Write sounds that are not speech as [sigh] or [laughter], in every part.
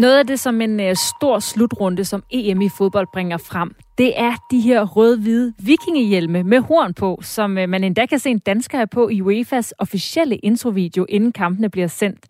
Noget af det, som en øh, stor slutrunde som EM i fodbold bringer frem, det er de her rød-hvide vikingehjelme med horn på, som øh, man endda kan se en dansker have på i UEFA's officielle introvideo, inden kampene bliver sendt.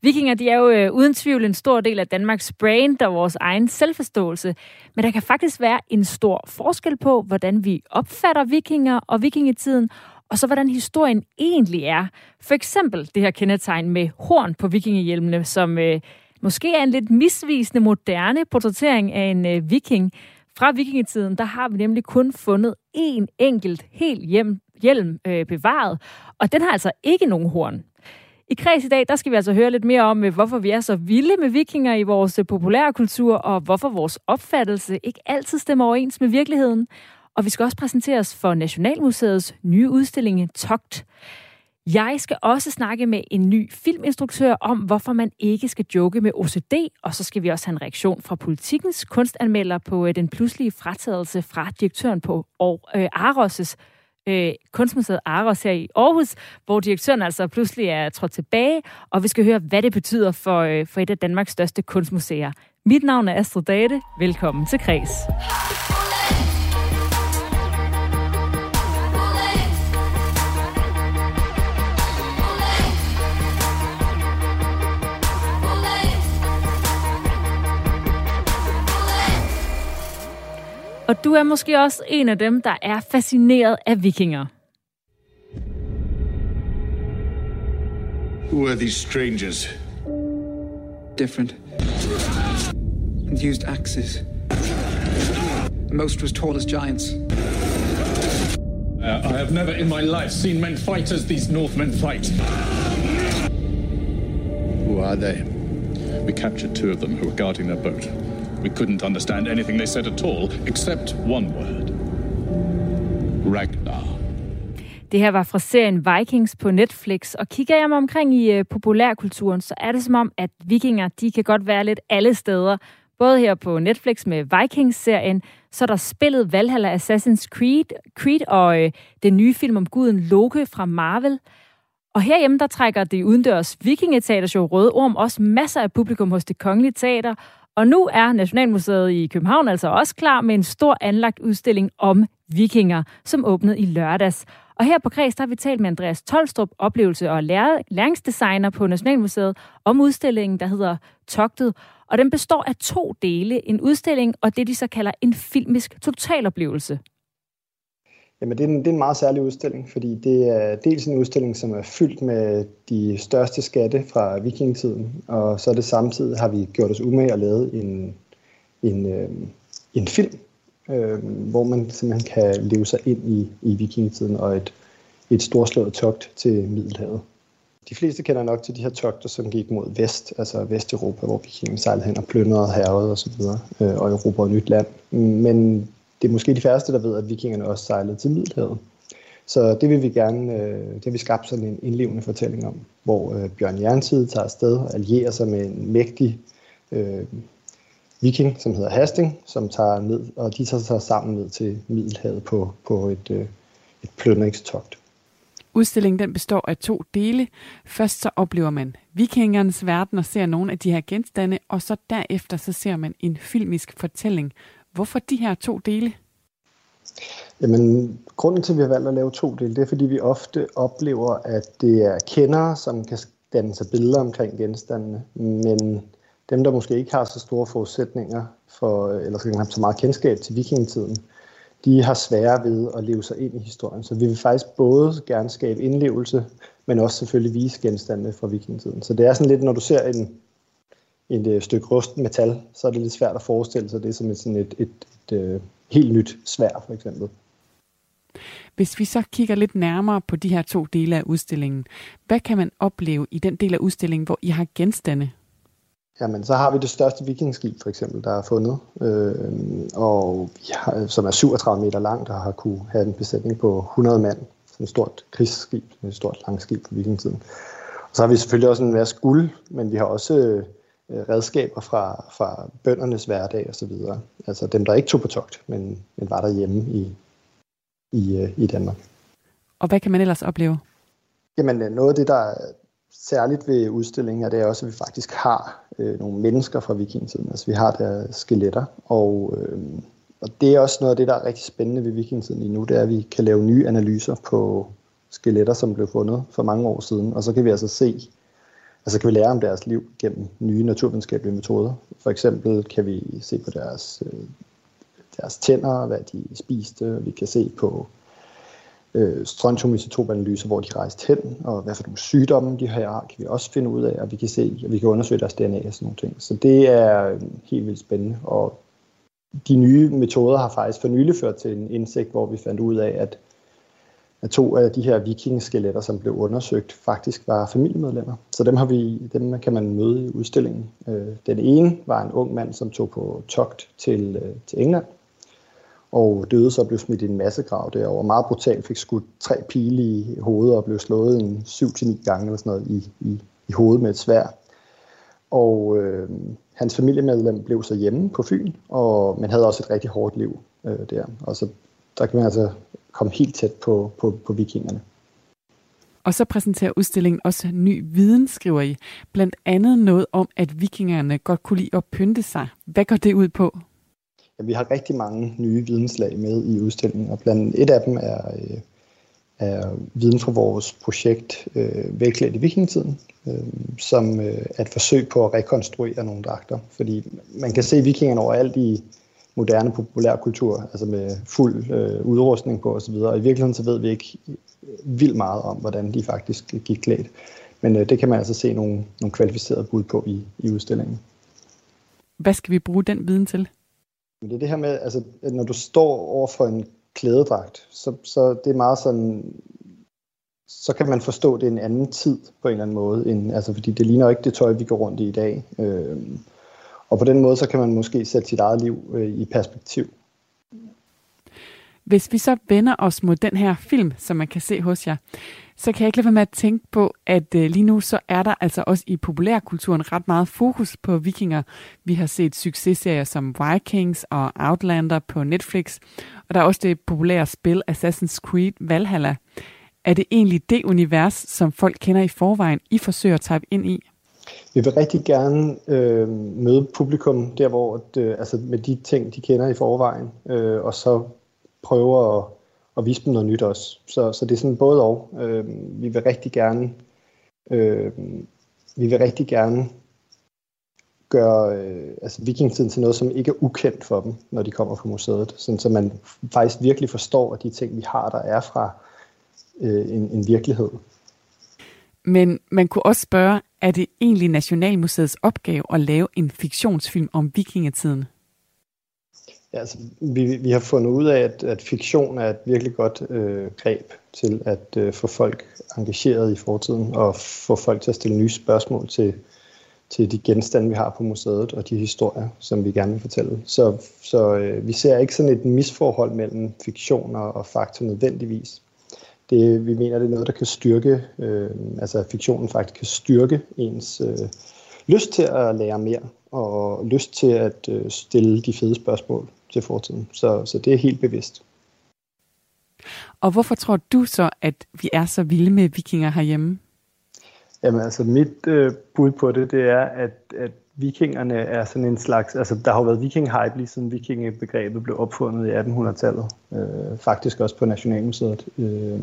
Vikinger, de er jo øh, uden tvivl en stor del af Danmarks brand og vores egen selvforståelse. Men der kan faktisk være en stor forskel på, hvordan vi opfatter vikinger og vikingetiden, og så hvordan historien egentlig er. For eksempel det her kendetegn med horn på vikingehjelmene, som øh, måske er en lidt misvisende moderne portrættering af en øh, viking. Fra vikingetiden, der har vi nemlig kun fundet én enkelt helt hjem, hjelm øh, bevaret, og den har altså ikke nogen horn. I kreds i dag, der skal vi altså høre lidt mere om, øh, hvorfor vi er så vilde med vikinger i vores øh, populære kultur, og hvorfor vores opfattelse ikke altid stemmer overens med virkeligheden. Og vi skal også præsenteres for Nationalmuseets nye udstilling Togt. Jeg skal også snakke med en ny filminstruktør om, hvorfor man ikke skal joke med OCD, og så skal vi også have en reaktion fra politikens kunstanmelder på øh, den pludselige fratagelse fra direktøren på Aros' øh, øh, kunstmuseet Aros her i Aarhus, hvor direktøren altså pludselig er trådt tilbage, og vi skal høre, hvad det betyder for, øh, for et af Danmarks største kunstmuseer. Mit navn er Astrid Date. Velkommen til Kreds. Og du er måske også en af dem, der er fascineret af vikinger. Who are these strangers? Different. And used axes. Most was tall as giants. Uh, I have never in my life seen men fight as these Northmen fight. Who are they? We captured two of them who were guarding their boat. We couldn't understand anything they said at all, except one word. Ragnar. Det her var fra serien Vikings på Netflix, og kigger jeg mig omkring i uh, populærkulturen, så er det som om, at vikinger, de kan godt være lidt alle steder. Både her på Netflix med Vikings-serien, så er der spillet Valhalla Assassin's Creed, Creed og uh, den nye film om guden Loke fra Marvel. Og herhjemme, der trækker det udendørs vikingeteatershow Røde Orm også masser af publikum hos det kongelige teater, og nu er Nationalmuseet i København altså også klar med en stor anlagt udstilling om vikinger, som åbnede i lørdags. Og her på Kreds har vi talt med Andreas Tolstrup, oplevelse- og læringsdesigner på Nationalmuseet, om udstillingen, der hedder Togtet. Og den består af to dele, en udstilling og det, de så kalder en filmisk totaloplevelse. Jamen, det er, en, det er en meget særlig udstilling, fordi det er dels en udstilling, som er fyldt med de største skatte fra vikingetiden, og så er det samtidig, har vi gjort os umage og lavet en, en, øh, en film, øh, hvor man simpelthen kan leve sig ind i, i vikingetiden og et, et storslået togt til Middelhavet. De fleste kender nok til de her togter, som gik mod vest, altså Vesteuropa, hvor vikingerne sejlede hen og plyndrede havet og så videre, øh, og Europa og nyt land. Men det er måske de færreste, der ved, at vikingerne også sejlede til Middelhavet. Så det vil vi gerne, øh, det har vi skabt sådan en indlevende fortælling om, hvor øh, Bjørn Jernside tager afsted og allierer sig med en mægtig øh, viking, som hedder Hasting, som tager ned, og de tager sig sammen ned til Middelhavet på, på et, øh, et plyndringstogt. Udstillingen den består af to dele. Først så oplever man vikingernes verden og ser nogle af de her genstande, og så derefter så ser man en filmisk fortælling Hvorfor de her to dele? Jamen, grunden til, at vi har valgt at lave to dele, det er, fordi vi ofte oplever, at det er kendere, som kan danne sig billeder omkring genstandene, men dem, der måske ikke har så store forudsætninger for, eller skal have så meget kendskab til vikingetiden, de har svære ved at leve sig ind i historien. Så vi vil faktisk både gerne skabe indlevelse, men også selvfølgelig vise genstandene fra vikingetiden. Så det er sådan lidt, når du ser en, et øh, stykke rust metal, så er det lidt svært at forestille sig det som et, sådan et, et, et, et øh, helt nyt svær, for eksempel. Hvis vi så kigger lidt nærmere på de her to dele af udstillingen, hvad kan man opleve i den del af udstillingen, hvor I har genstande? Jamen, så har vi det største vikingskib, for eksempel, der er fundet, øh, og vi har, som er 37 meter langt og har kunne have en besætning på 100 mand. sådan et stort krigsskib, et stort langskib på vikingetiden. Og så har vi selvfølgelig også en masse guld, men vi har også øh, redskaber fra, fra bøndernes hverdag og så videre. Altså dem, der ikke tog på togt, men, men var derhjemme i, i, øh, i Danmark. Og hvad kan man ellers opleve? Jamen øh, noget af det, der er særligt ved udstillingen, er det er også, at vi faktisk har øh, nogle mennesker fra vikingetiden. Altså vi har der skeletter, og, øh, og det er også noget af det, der er rigtig spændende ved vikingetiden lige nu, det er, at vi kan lave nye analyser på skeletter, som blev fundet for mange år siden, og så kan vi altså se, altså kan vi lære om deres liv gennem nye naturvidenskabelige metoder. For eksempel kan vi se på deres, øh, deres tænder, hvad de spiste, vi kan se på øh, strontiumisotopanalyser, hvor de rejste hen, og hvad for nogle sygdomme de har, kan vi også finde ud af, og vi kan se, og vi kan undersøge deres DNA og sådan nogle ting. Så det er øh, helt vildt spændende, og de nye metoder har faktisk for nylig ført til en indsigt, hvor vi fandt ud af, at, at to af de her vikingeskeletter, som blev undersøgt, faktisk var familiemedlemmer. Så dem, har vi, dem kan man møde i udstillingen. Øh, den ene var en ung mand, som tog på togt til, øh, til England, og døde så blev smidt i en massegrav derovre. Meget brutalt fik skudt tre pile i hovedet og blev slået en 7-9 gange eller sådan noget i, i, i hovedet med et svær. Og øh, hans familiemedlem blev så hjemme på Fyn, og, men havde også et rigtig hårdt liv øh, der. Og så der kan man altså komme helt tæt på, på, på vikingerne. Og så præsenterer udstillingen også ny viden, skriver I. Blandt andet noget om, at vikingerne godt kunne lide at pynte sig. Hvad går det ud på? Ja, vi har rigtig mange nye videnslag med i udstillingen, og blandt et af dem er, øh, er viden fra vores projekt øh, Vægklædt i vikingetiden, øh, som øh, er et forsøg på at rekonstruere nogle dragter. Fordi man kan se vikingerne overalt i moderne populærkultur, altså med fuld øh, udrustning på osv., og i virkeligheden så ved vi ikke vildt meget om, hvordan de faktisk gik klædt. Men øh, det kan man altså se nogle, nogle kvalificerede bud på i, i udstillingen. Hvad skal vi bruge den viden til? Det er det her med, altså, at når du står over for en klædedragt, så, så det er meget sådan, så kan man forstå, at det er en anden tid på en eller anden måde, end, altså, fordi det ligner ikke det tøj, vi går rundt i i dag. Øh, og på den måde, så kan man måske sætte sit eget liv øh, i perspektiv. Hvis vi så vender os mod den her film, som man kan se hos jer, så kan jeg ikke lade være med at tænke på, at øh, lige nu så er der altså også i populærkulturen ret meget fokus på vikinger. Vi har set successerier som Vikings og Outlander på Netflix, og der er også det populære spil Assassin's Creed Valhalla. Er det egentlig det univers, som folk kender i forvejen, I forsøger at tabe ind i? Vi vil rigtig gerne øh, møde publikum der, hvor øh, altså med de ting, de kender i forvejen, øh, og så prøve at og vise dem noget nyt også. Så, så det er sådan både og. Øh, vi vil rigtig gerne øh, vi vil rigtig gerne gøre øh, altså vikingtiden til noget, som ikke er ukendt for dem, når de kommer på museet. Sådan, så man faktisk virkelig forstår, at de ting, vi har, der er fra øh, en, en virkelighed. Men man kunne også spørge, er det egentlig Nationalmuseets opgave at lave en fiktionsfilm om vikingetiden? Ja, altså, vi, vi har fundet ud af, at, at fiktion er et virkelig godt øh, greb til at øh, få folk engageret i fortiden og få folk til at stille nye spørgsmål til, til de genstande, vi har på museet og de historier, som vi gerne vil fortælle. Så, så øh, vi ser ikke sådan et misforhold mellem fiktion og, og fakta nødvendigvis. Det, vi mener, det er noget, der kan styrke, øh, altså at fiktionen faktisk kan styrke ens øh, lyst til at lære mere og lyst til at øh, stille de fede spørgsmål til fortiden. Så, så det er helt bevidst. Og hvorfor tror du så, at vi er så vilde med vikinger herhjemme? Jamen altså, mit øh, bud på det, det er, at, at vikingerne er sådan en slags, altså der har jo været viking-hype lige siden vikingebegrebet blev opfundet i 1800-tallet, øh, faktisk også på Nationalmuseet. Øh,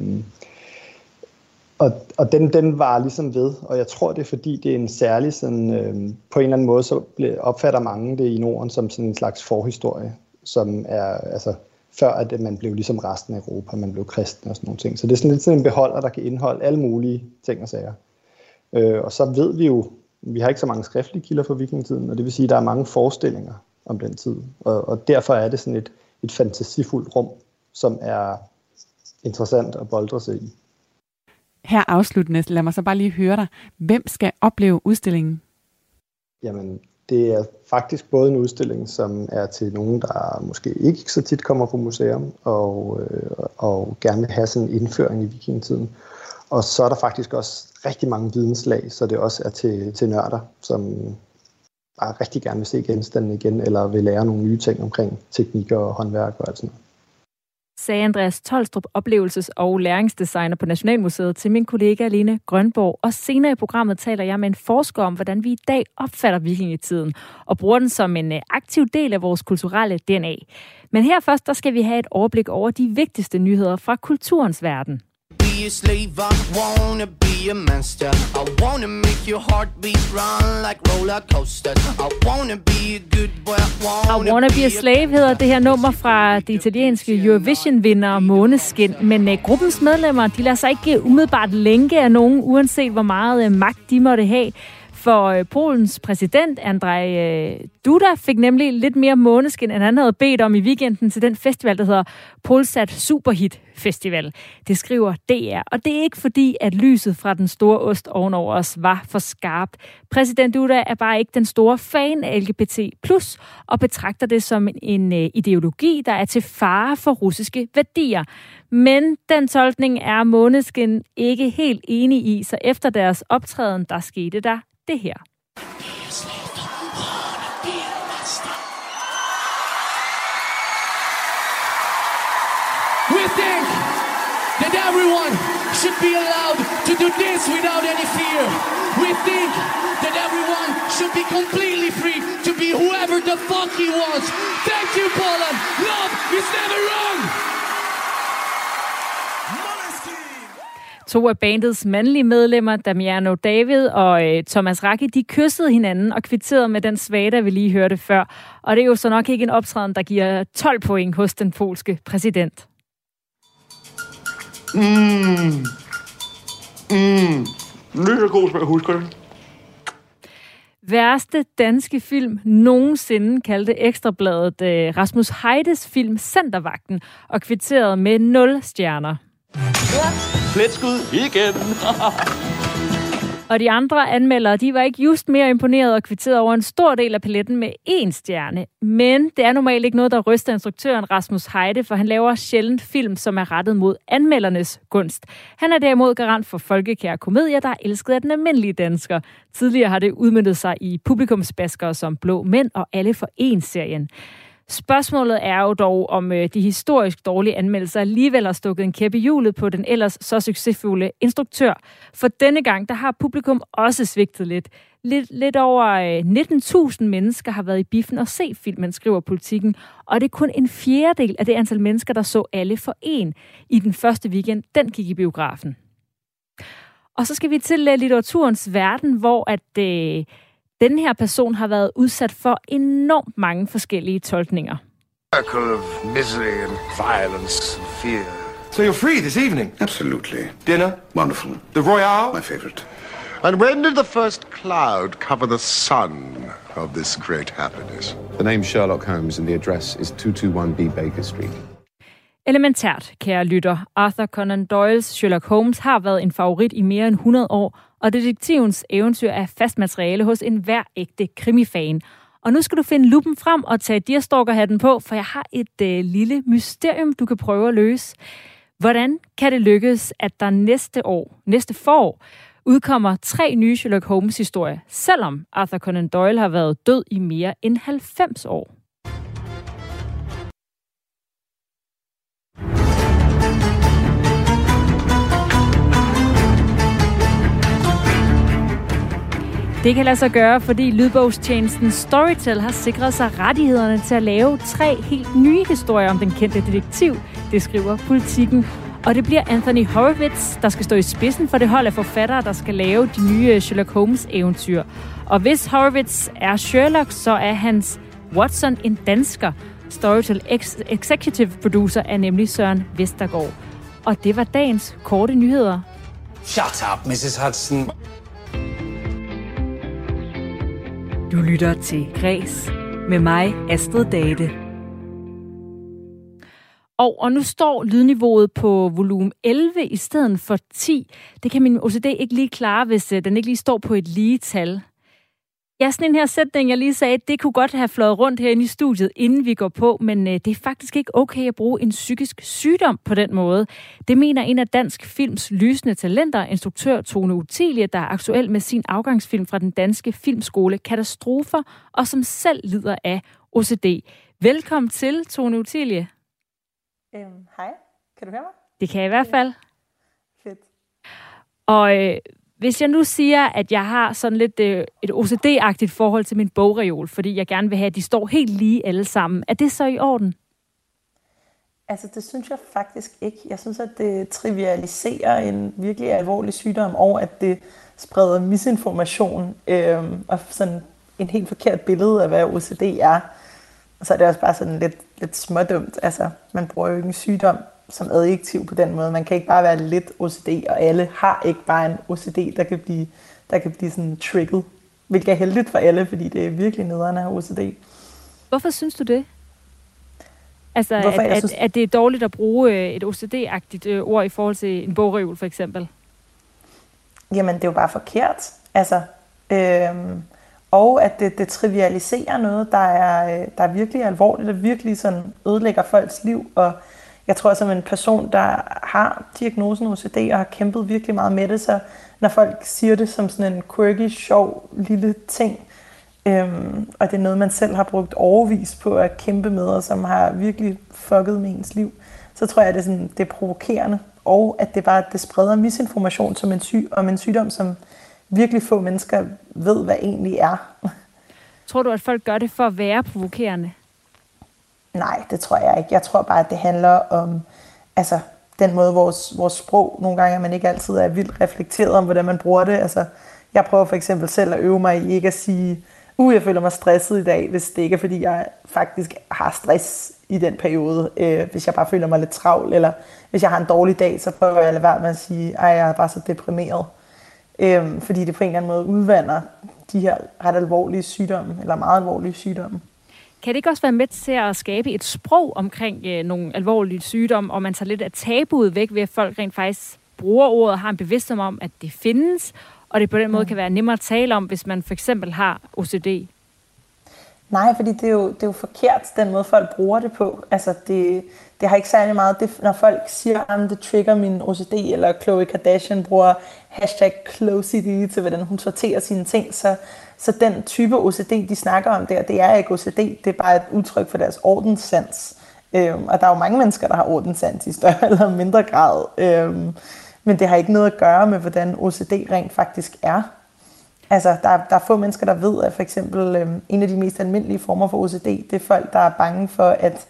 og, og den, den var ligesom ved, og jeg tror, det er fordi, det er en særlig sådan, øh, på en eller anden måde, så opfatter mange det i Norden som sådan en slags forhistorie som er, altså, før at man blev ligesom resten af Europa, man blev kristen og sådan nogle ting. Så det er sådan lidt sådan en beholder, der kan indeholde alle mulige ting og sager. Øh, og så ved vi jo, vi har ikke så mange skriftlige kilder fra vikingetiden, og det vil sige, at der er mange forestillinger om den tid. Og, og derfor er det sådan et, et fantasifuldt rum, som er interessant at boldre sig i. Her afsluttende, lad mig så bare lige høre dig. Hvem skal opleve udstillingen? Jamen, Det er faktisk både en udstilling, som er til nogen, der måske ikke så tit kommer på museum og, øh, og gerne vil have sådan en indføring i vikingetiden. Og så er der faktisk også rigtig mange videnslag, så det også er til, til nørder, som bare rigtig gerne vil se genstanden igen, eller vil lære nogle nye ting omkring teknikker og håndværk og alt sådan noget sagde Andreas Tolstrup, oplevelses- og læringsdesigner på Nationalmuseet, til min kollega Lene Grønborg. Og senere i programmet taler jeg med en forsker om, hvordan vi i dag opfatter vikingetiden, og bruger den som en øh, aktiv del af vores kulturelle DNA. Men her først, der skal vi have et overblik over de vigtigste nyheder fra kulturens verden a slave, I wanna be a master. I wanna make your heartbeat run like roller coasters. I wanna be a good boy. I wanna, I wanna be a slave hedder det her nummer fra det italienske Eurovision-vinder Måneskin. Men uh, gruppens medlemmer, de lader sig ikke umiddelbart længe af nogen, uanset hvor meget uh, magt de måtte have. For øh, Polens præsident, Andrzej øh, Duda, fik nemlig lidt mere måneskin, end han havde bedt om i weekenden til den festival, der hedder Polsat Superhit Festival. Det skriver DR, og det er ikke fordi, at lyset fra den store ost ovenover os var for skarpt. Præsident Duda er bare ikke den store fan af LGBT+, og betragter det som en øh, ideologi, der er til fare for russiske værdier. Men den tolkning er Måneskin ikke helt enig i, så efter deres optræden, der skete der det her. We think that everyone should be allowed to do this without any fear. We think that everyone should be completely free to be whoever the fuck he wants. Thank you, Poland. Love is never wrong. To af bandets mandlige medlemmer, Damiano David og øh, Thomas Raki, de kyssede hinanden og kvitterede med den svada, vi lige hørte før. Og det er jo så nok ikke en optræden, der giver 12 point hos den polske præsident. Mm. Mm. Lidt så god smag, husker det. Værste danske film nogensinde kaldte Ekstrabladet øh, Rasmus Heides film Centervagten og kvitterede med 0 stjerner pletskud igen. [laughs] og de andre anmeldere, de var ikke just mere imponeret og kvitteret over en stor del af paletten med én stjerne. Men det er normalt ikke noget, der ryster instruktøren Rasmus Heide, for han laver sjældent film, som er rettet mod anmeldernes gunst. Han er derimod garant for folkekære komedier, der er elsket af den almindelige dansker. Tidligere har det udmyndtet sig i publikumsbaskere som Blå Mænd og Alle for En-serien. Spørgsmålet er jo dog, om øh, de historisk dårlige anmeldelser alligevel har stukket en kæppe i hjulet på den ellers så succesfulde instruktør. For denne gang, der har publikum også svigtet lidt. Lidt, lidt over øh, 19.000 mennesker har været i biffen og se filmen, skriver politikken. Og det er kun en fjerdedel af det antal mennesker, der så alle for en i den første weekend, den gik i biografen. Og så skal vi til øh, litteraturens verden, hvor at... Øh, den her person har været udsat for enormt mange forskellige tolkninger. Circle of misery and violence and fear. So you're free this evening? Absolutely. Dinner? Wonderful. The Royale? My favorite. And when did the first cloud cover the sun of this great happiness? The name Sherlock Holmes and the address is 221B Baker Street. Elementært, kære lytter. Arthur Conan Doyles Sherlock Holmes har været en favorit i mere end 100 år, og detektivens eventyr er fast materiale hos enhver ægte krimifan. Og nu skal du finde lupen frem og tage Deerstalker-hatten på, for jeg har et øh, lille mysterium, du kan prøve at løse. Hvordan kan det lykkes, at der næste år, næste forår, udkommer tre nye Sherlock Holmes-historier, selvom Arthur Conan Doyle har været død i mere end 90 år? Det kan lade sig gøre, fordi lydbogstjenesten Storytel har sikret sig rettighederne til at lave tre helt nye historier om den kendte detektiv, det skriver politikken. Og det bliver Anthony Horowitz, der skal stå i spidsen for det hold af forfattere, der skal lave de nye Sherlock Holmes-eventyr. Og hvis Horowitz er Sherlock, så er hans Watson en dansker. Storytel Executive Producer er nemlig Søren Vestergaard. Og det var dagens korte nyheder. Shut up, Mrs. Hudson. Du lytter til Græs med mig, Astrid Date. Og, og nu står lydniveauet på volumen 11 i stedet for 10. Det kan min OCD ikke lige klare, hvis øh, den ikke lige står på et lige tal. Ja, sådan en her sætning, jeg lige sagde, det kunne godt have fløjet rundt herinde i studiet, inden vi går på, men øh, det er faktisk ikke okay at bruge en psykisk sygdom på den måde. Det mener en af dansk films lysende talenter, instruktør Tone Utilie, der er aktuel med sin afgangsfilm fra den danske filmskole Katastrofer, og som selv lider af OCD. Velkommen til, Tone Utilie. Øhm, hej, kan du høre mig? Det kan jeg i hvert fald. Fedt. Og øh, hvis jeg nu siger, at jeg har sådan lidt øh, et OCD-agtigt forhold til min bogreol, fordi jeg gerne vil have, at de står helt lige alle sammen, er det så i orden? Altså, det synes jeg faktisk ikke. Jeg synes, at det trivialiserer en virkelig alvorlig sygdom, og at det spreder misinformation øh, og sådan en helt forkert billede af, hvad OCD er. Og så er det også bare sådan lidt, lidt smådumt. Altså, man bruger jo ikke en sygdom som adjektiv på den måde. Man kan ikke bare være lidt OCD, og alle har ikke bare en OCD, der kan blive, der kan blive sådan trigget. Hvilket er heldigt for alle, fordi det er virkelig nederen have OCD. Hvorfor synes du det? Altså, Hvorfor, at, synes... at, at det er dårligt at bruge øh, et OCD-agtigt øh, ord i forhold til en bogreol, for eksempel? Jamen, det er jo bare forkert. Altså, øhm, og at det, det trivialiserer noget, der er, øh, der er virkelig alvorligt og virkelig sådan ødelægger folks liv. Og jeg tror, som en person, der har diagnosen OCD og har kæmpet virkelig meget med det, så når folk siger det som sådan en quirky, sjov lille ting, øhm, og det er noget, man selv har brugt overvis på at kæmpe med, og som har virkelig fucket med ens liv, så tror jeg, at det er, sådan, det er provokerende, og at det bare det spreder misinformation som en syg, om en sygdom, som virkelig få mennesker ved, hvad egentlig er. Tror du, at folk gør det for at være provokerende? Nej, det tror jeg ikke. Jeg tror bare, at det handler om altså, den måde, vores, vores sprog nogle gange, at man ikke altid er vildt reflekteret om, hvordan man bruger det. Altså, jeg prøver for eksempel selv at øve mig i ikke at sige, uh, jeg føler mig stresset i dag, hvis det ikke er, fordi jeg faktisk har stress i den periode. Øh, hvis jeg bare føler mig lidt travl, eller hvis jeg har en dårlig dag, så prøver jeg at lade være med at sige, at jeg er bare så deprimeret. Øh, fordi det på en eller anden måde udvander de her ret alvorlige sygdomme, eller meget alvorlige sygdomme. Kan det ikke også være med til at skabe et sprog omkring øh, nogle alvorlige sygdomme, og man tager lidt af tabuet væk ved, at folk rent faktisk bruger ordet og har en bevidsthed om, at det findes, og det på den måde kan være nemmere at tale om, hvis man for eksempel har OCD? Nej, fordi det er, jo, det er jo forkert, den måde folk bruger det på. Altså, det, det har ikke særlig meget, det, når folk siger, at det trigger min OCD, eller Khloe Kardashian bruger hashtag CloCD til, hvordan hun sorterer sine ting, så, så den type OCD, de snakker om der, det er ikke OCD, det er bare et udtryk for deres ordenssans. Øhm, og der er jo mange mennesker, der har ordenssans i større eller mindre grad. Øhm, men det har ikke noget at gøre med, hvordan OCD rent faktisk er. Altså, der, der er få mennesker, der ved, at for eksempel øhm, en af de mest almindelige former for OCD, det er folk, der er bange for, at,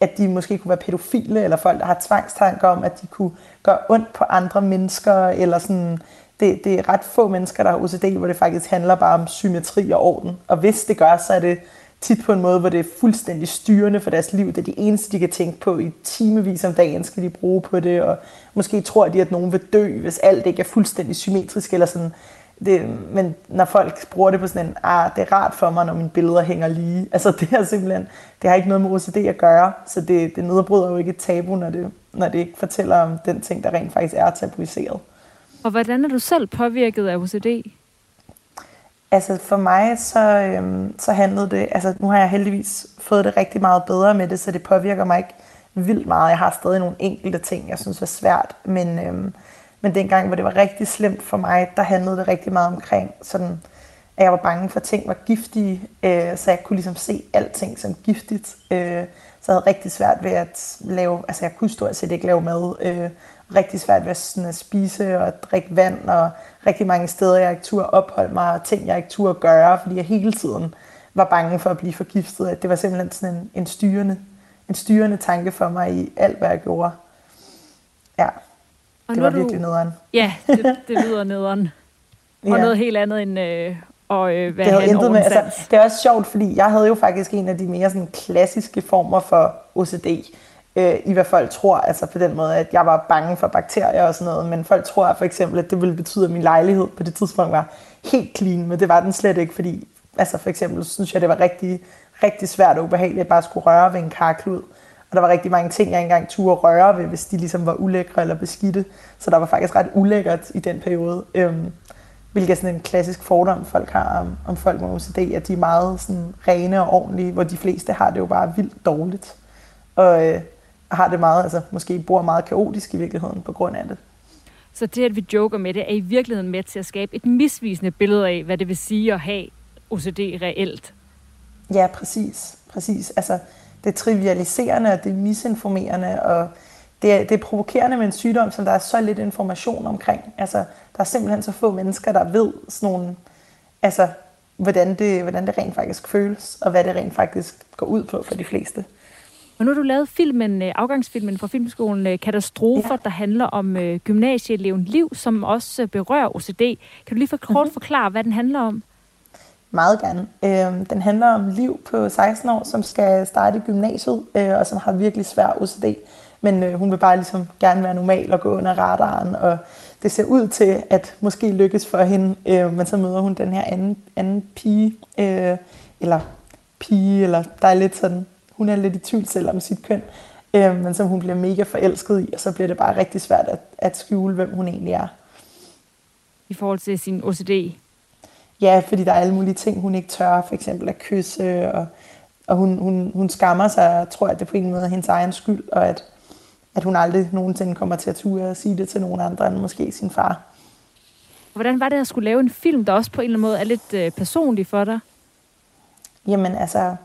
at de måske kunne være pædofile, eller folk, der har tvangstanker om, at de kunne gøre ondt på andre mennesker, eller sådan... Det, det er ret få mennesker, der har OCD, hvor det faktisk handler bare om symmetri og orden. Og hvis det gør, så er det tit på en måde, hvor det er fuldstændig styrende for deres liv. Det er de eneste, de kan tænke på i timevis om dagen, skal de bruge på det, og måske tror de, at nogen vil dø, hvis alt ikke er fuldstændig symmetrisk, eller sådan. Det, men når folk bruger det på sådan en, ah, det er rart for mig, når mine billeder hænger lige. Altså det er simpelthen, det har ikke noget med OCD at gøre, så det, det nedbryder jo ikke et tabu, når det, når det ikke fortæller om den ting, der rent faktisk er tabuiseret. Og hvordan er du selv påvirket af OCD? Altså for mig, så, øhm, så handlede det, altså nu har jeg heldigvis fået det rigtig meget bedre med det, så det påvirker mig ikke vildt meget. Jeg har stadig nogle enkelte ting, jeg synes er svært, men, øhm, men dengang, hvor det var rigtig slemt for mig, der handlede det rigtig meget omkring sådan, at jeg var bange for, at ting var giftige, øh, så jeg kunne ligesom se alting som giftigt. Øh, så jeg havde rigtig svært ved at lave, altså jeg kunne stort set ikke lave mad, øh, rigtig svært ved sådan at spise og drikke vand, og rigtig mange steder, jeg ikke turde opholde mig, og ting, jeg ikke turde gøre, fordi jeg hele tiden var bange for at blive forgiftet. At det var simpelthen sådan en, en, styrende, en styrende tanke for mig i alt, hvad jeg gjorde. Ja, og det var du... virkelig nederen. Ja, det, [laughs] det lyder nederen. Og Ja. noget helt andet end øh, at øh, være det havde intet med, altså, det er også sjovt, fordi jeg havde jo faktisk en af de mere sådan, klassiske former for OCD, øh, i hvad folk tror, altså på den måde, at jeg var bange for bakterier og sådan noget, men folk tror for eksempel, at det ville betyde, at min lejlighed på det tidspunkt var helt clean, men det var den slet ikke, fordi altså for eksempel synes jeg, det var rigtig, rigtig svært og ubehageligt at bare skulle røre ved en karklud, og der var rigtig mange ting, jeg ikke engang turde røre ved, hvis de ligesom var ulækre eller beskidte, så der var faktisk ret ulækkert i den periode. Øhm, hvilket er sådan en klassisk fordom, folk har om, om folk med OCD, at de er meget sådan rene og ordentlige, hvor de fleste har det jo bare vildt dårligt. Og øh, har det meget, altså måske bor meget kaotisk i virkeligheden på grund af det. Så det, at vi joker med det, er i virkeligheden med til at skabe et misvisende billede af, hvad det vil sige at have OCD reelt. Ja, præcis. præcis. Altså, det er trivialiserende, og det er misinformerende, og det er, det er provokerende med en sygdom, som der er så lidt information omkring. Altså, der er simpelthen så få mennesker, der ved sådan nogle, altså, hvordan det, hvordan det rent faktisk føles, og hvad det rent faktisk går ud på for de fleste. Og nu har du lavet filmen, øh, afgangsfilmen fra filmskolen øh, Katastrofer, ja. der handler om øh, gymnasieeleven Liv, som også berører OCD. Kan du lige for kort mm-hmm. forklare, hvad den handler om? Meget gerne. Øh, den handler om Liv på 16 år, som skal starte i gymnasiet, øh, og som har virkelig svær OCD. Men øh, hun vil bare ligesom gerne være normal og gå under radaren, og det ser ud til, at måske lykkes for hende, øh, men så møder hun den her anden, anden pige, øh, eller pige, eller der er lidt sådan hun er lidt i tvivl selv om sit køn, øh, men som hun bliver mega forelsket i, og så bliver det bare rigtig svært at, at skjule, hvem hun egentlig er. I forhold til sin OCD? Ja, fordi der er alle mulige ting, hun ikke tør, for eksempel at kysse, og, og hun, hun, hun skammer sig, og tror, at det på en måde er hendes egen skyld, og at, at hun aldrig nogensinde kommer til at ture og sige det til nogen andre end måske sin far. Hvordan var det at skulle lave en film, der også på en eller anden måde er lidt øh, personlig for dig? Jamen altså,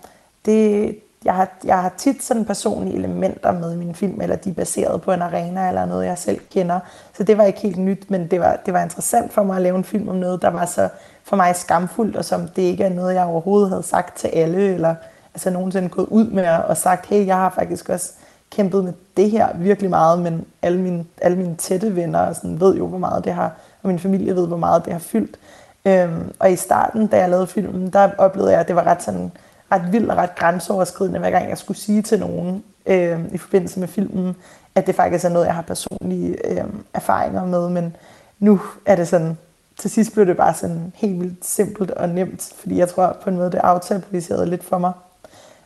det, jeg har, jeg har tit sådan personlige elementer med i min film, eller de er baseret på en arena eller noget, jeg selv kender. Så det var ikke helt nyt, men det var, det var interessant for mig at lave en film om noget, der var så for mig skamfuldt, og som det ikke er noget, jeg overhovedet havde sagt til alle, eller altså nogensinde gået ud med og sagt, hey, jeg har faktisk også kæmpet med det her virkelig meget, men alle mine, alle mine tætte venner og sådan, ved jo, hvor meget det har, og min familie ved, hvor meget det har fyldt. Øhm, og i starten, da jeg lavede filmen, der oplevede jeg, at det var ret sådan ret vild og ret grænseoverskridende, hver gang jeg skulle sige til nogen øh, i forbindelse med filmen, at det faktisk er noget, jeg har personlige øh, erfaringer med, men nu er det sådan, til sidst blev det bare sådan helt vildt simpelt og nemt, fordi jeg tror på en måde, det aftabuiserede lidt for mig.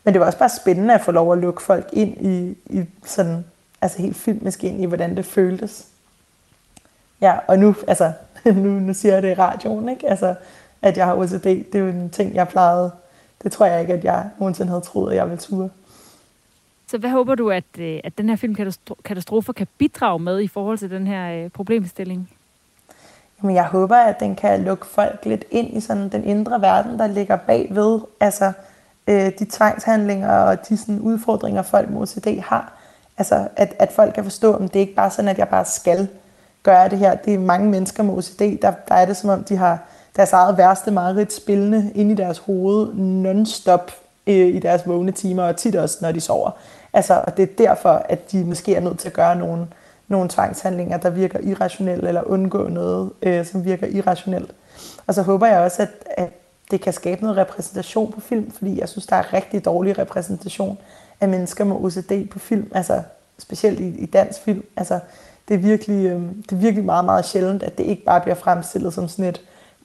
Men det var også bare spændende at få lov at lukke folk ind i, i sådan, altså helt filmisk ind i, hvordan det føltes. Ja, og nu, altså, [laughs] nu, nu siger jeg det i radioen, ikke? Altså, at jeg har OCD, det er jo en ting, jeg plejede det tror jeg ikke, at jeg nogensinde havde troet, at jeg ville ture. Så hvad håber du, at, øh, at den her film Katastrofer kan bidrage med i forhold til den her øh, problemstilling? Jamen, jeg håber, at den kan lukke folk lidt ind i sådan den indre verden, der ligger bagved. Altså øh, de tvangshandlinger og de sådan, udfordringer, folk med OCD har. Altså at, at folk kan forstå, at det er ikke bare sådan, at jeg bare skal gøre det her. Det er mange mennesker med OCD, der, der er det som om, de har deres eget værste mareridt spillende ind i deres hoved non-stop øh, i deres vågne timer, og tit også, når de sover. Altså, og det er derfor, at de måske er nødt til at gøre nogle, nogle tvangshandlinger, der virker irrationelt, eller undgå noget, øh, som virker irrationelt. Og så håber jeg også, at, at det kan skabe noget repræsentation på film, fordi jeg synes, der er rigtig dårlig repræsentation af mennesker med OCD på film, altså specielt i, i dansk film. Altså, det er, virkelig, øh, det er virkelig meget, meget sjældent, at det ikke bare bliver fremstillet som sådan et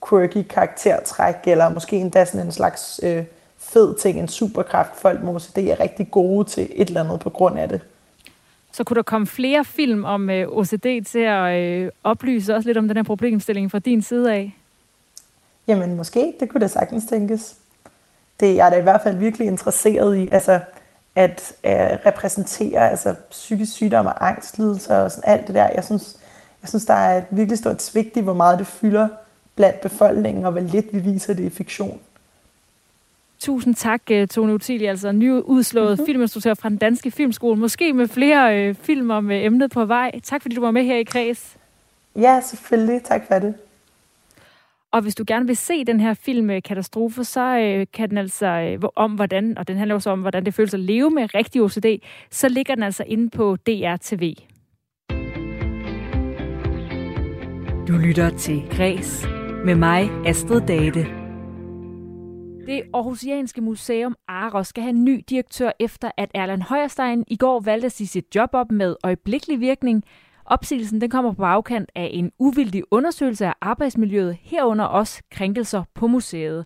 quirky karaktertræk, eller måske endda sådan en slags øh, fed ting, en superkraft, folk med OCD er rigtig gode til et eller andet på grund af det. Så kunne der komme flere film om øh, OCD til at øh, oplyse også lidt om den her problemstilling fra din side af? Jamen måske, det kunne da sagtens tænkes. Det, jeg er da i hvert fald virkelig interesseret i, altså at øh, repræsentere altså, psykisk sygdom og angstlidelser og sådan alt det der. Jeg synes, jeg synes, der er et virkelig stort svigt i, hvor meget det fylder blandt befolkningen, og hvor lidt vi viser det i fiktion. Tusind tak, øh, Tone Utilia, altså nyudslået mm-hmm. filminstruktør fra den danske filmskole. Måske med flere øh, film om øh, emnet på vej. Tak fordi du var med her i Kreds. Ja, selvfølgelig. Tak for det. Og hvis du gerne vil se den her film øh, Katastrofe, så øh, kan den altså øh, om hvordan, og den handler også om, hvordan det føles at leve med rigtig OCD, så ligger den altså inde på DRTV. Du lytter til Græs med mig, Astrid Date. Det Aarhusianske Museum Aros skal have en ny direktør efter, at Erland Højerstein i går valgte at sige sit job op med øjeblikkelig virkning. Opsigelsen den kommer på bagkant af en uvildig undersøgelse af arbejdsmiljøet, herunder også krænkelser på museet.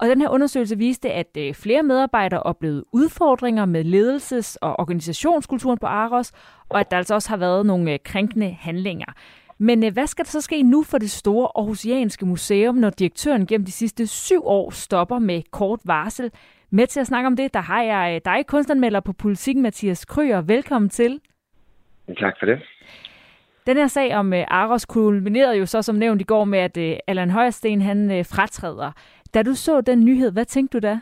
Og den her undersøgelse viste, at øh, flere medarbejdere oplevede udfordringer med ledelses- og organisationskulturen på Aros, og at der altså også har været nogle øh, krænkende handlinger. Men øh, hvad skal der så ske nu for det store Aarhusianske Museum, når direktøren gennem de sidste syv år stopper med kort varsel? Med til at snakke om det, der har jeg dig, kunstanmelder på Politikken, Mathias Kryer. Velkommen til. Tak for det. Den her sag om uh, Aros kulminerede jo så som nævnt i går med, at Allan Højersten han fratræder. Da du så den nyhed, hvad tænkte du da?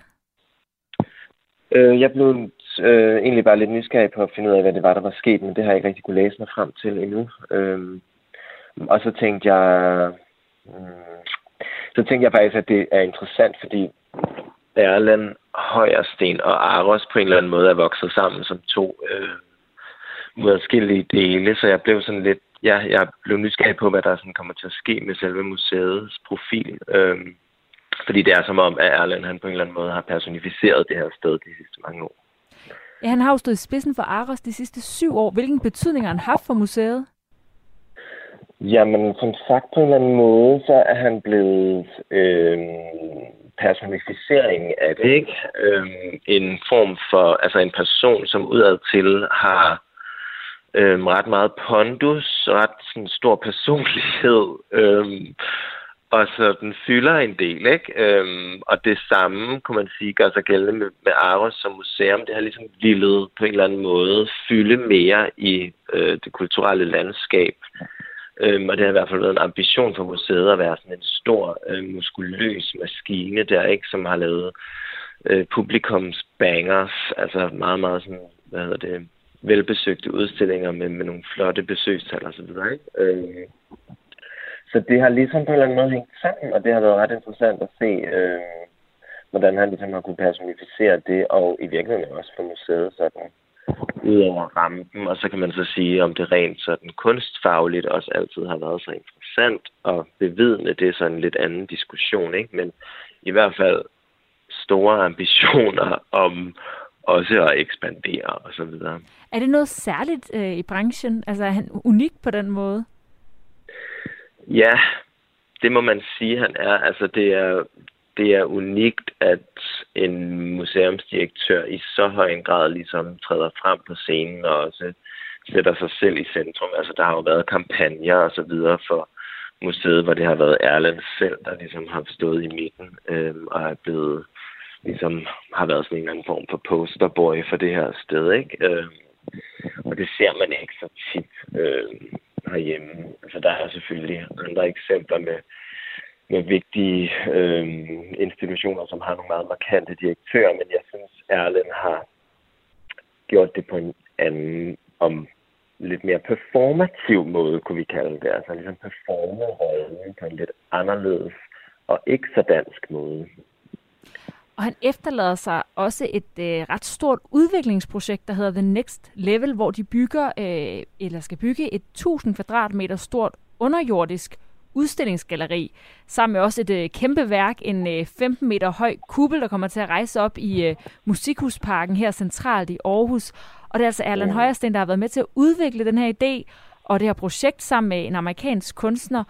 Øh, jeg blev øh, egentlig bare lidt nysgerrig på at finde ud af, hvad det var, der var sket, men det har jeg ikke rigtig kunne læse mig frem til endnu. Øh, og så tænkte jeg, mm, så tænkte jeg faktisk, at det er interessant, fordi Erland Højersten og Aros på en eller anden måde er vokset sammen som to øh, uadskillelige dele, så jeg blev sådan lidt, ja, jeg blev nysgerrig på, hvad der sådan kommer til at ske med selve museets profil. Øh, fordi det er som om, at Erland han på en eller anden måde har personificeret det her sted de sidste mange år. Ja, han har jo stået i spidsen for Aros de sidste syv år. Hvilken betydning har han haft for museet? Jamen, som sagt på en eller anden måde, så er han blevet øh, personificering af det, ikke? Øh, en form for, altså en person, som udad til har øh, ret meget pondus, ret sådan stor personlighed, øh, og så den fylder en del, ikke? Øhm, og det samme, kunne man sige, gør sig gældende med, med Aros som museum. Det har ligesom villet på en eller anden måde fylde mere i øh, det kulturelle landskab. Øhm, og det har i hvert fald været en ambition for museet at være sådan en stor, øh, muskuløs maskine der, ikke? Som har lavet øh, publikumsbangers, altså meget, meget sådan, hvad hedder det, velbesøgte udstillinger med, med nogle flotte besøgstal og så videre, ikke? Øh, så det har ligesom på en eller anden måde hængt sammen, og det har været ret interessant at se, øh, hvordan han ligesom har kunne personificere det, og i virkeligheden også for museet sådan ud over rampen, og så kan man så sige, om det rent sådan kunstfagligt også altid har været så interessant, og bevidne det er sådan en lidt anden diskussion, ikke? Men i hvert fald store [laughs] ambitioner om også at ekspandere og så videre. Er det noget særligt øh, i branchen? Altså er han unik på den måde? Ja, det må man sige, han er. Altså, det er, det er unikt, at en museumsdirektør i så høj en grad ligesom træder frem på scenen og også sætter sig selv i centrum. Altså, der har jo været kampagner og så videre for museet, hvor det har været Erland selv, der ligesom har stået i midten øh, og er blevet ligesom har været sådan en eller anden form for posterboy for det her sted, ikke? Øh, og det ser man ikke så tit. Øh, herhjemme. Altså, der er selvfølgelig andre eksempler med, med vigtige øh, institutioner, som har nogle meget markante direktører, men jeg synes, Erlen har gjort det på en anden, om lidt mere performativ måde, kunne vi kalde det. Altså ligesom performe rollen på en lidt anderledes og ikke så dansk måde. Og han efterlader sig også et øh, ret stort udviklingsprojekt, der hedder The Next Level, hvor de bygger, øh, eller skal bygge et 1000 kvadratmeter stort underjordisk udstillingsgalleri, sammen med også et øh, kæmpe værk, en øh, 15 meter høj kuppel, der kommer til at rejse op i øh, Musikhusparken her centralt i Aarhus. Og det er altså Erland Højersten, der har været med til at udvikle den her idé, og det her projekt sammen med en amerikansk kunstner,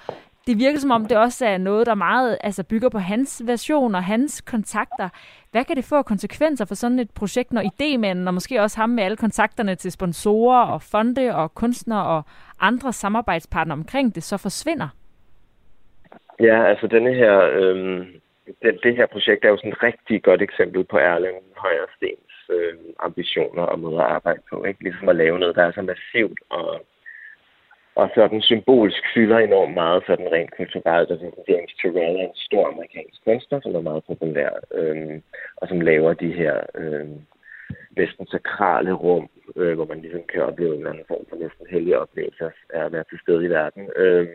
det virker som om, det også er noget, der meget altså, bygger på hans version og hans kontakter. Hvad kan det få konsekvenser for sådan et projekt, når idémanden og måske også ham med alle kontakterne til sponsorer og fonde og kunstnere og andre samarbejdspartnere omkring det, så forsvinder? Ja, altså denne her, øh, det, det her projekt er jo sådan et rigtig godt eksempel på Erling Højerstens øh, ambitioner og måde at arbejde på. Ikke? Ligesom at lave noget, der er så massivt og og sådan symbolsk fylder enormt meget sådan rent kulturelt. Altså James Turrell er en stor amerikansk kunstner, som er meget populær, øh, og som laver de her øh, næsten sakrale rum, øh, hvor man ligesom kan opleve en eller anden form for næsten hellige oplevelse af at være til stede i verden. Øh,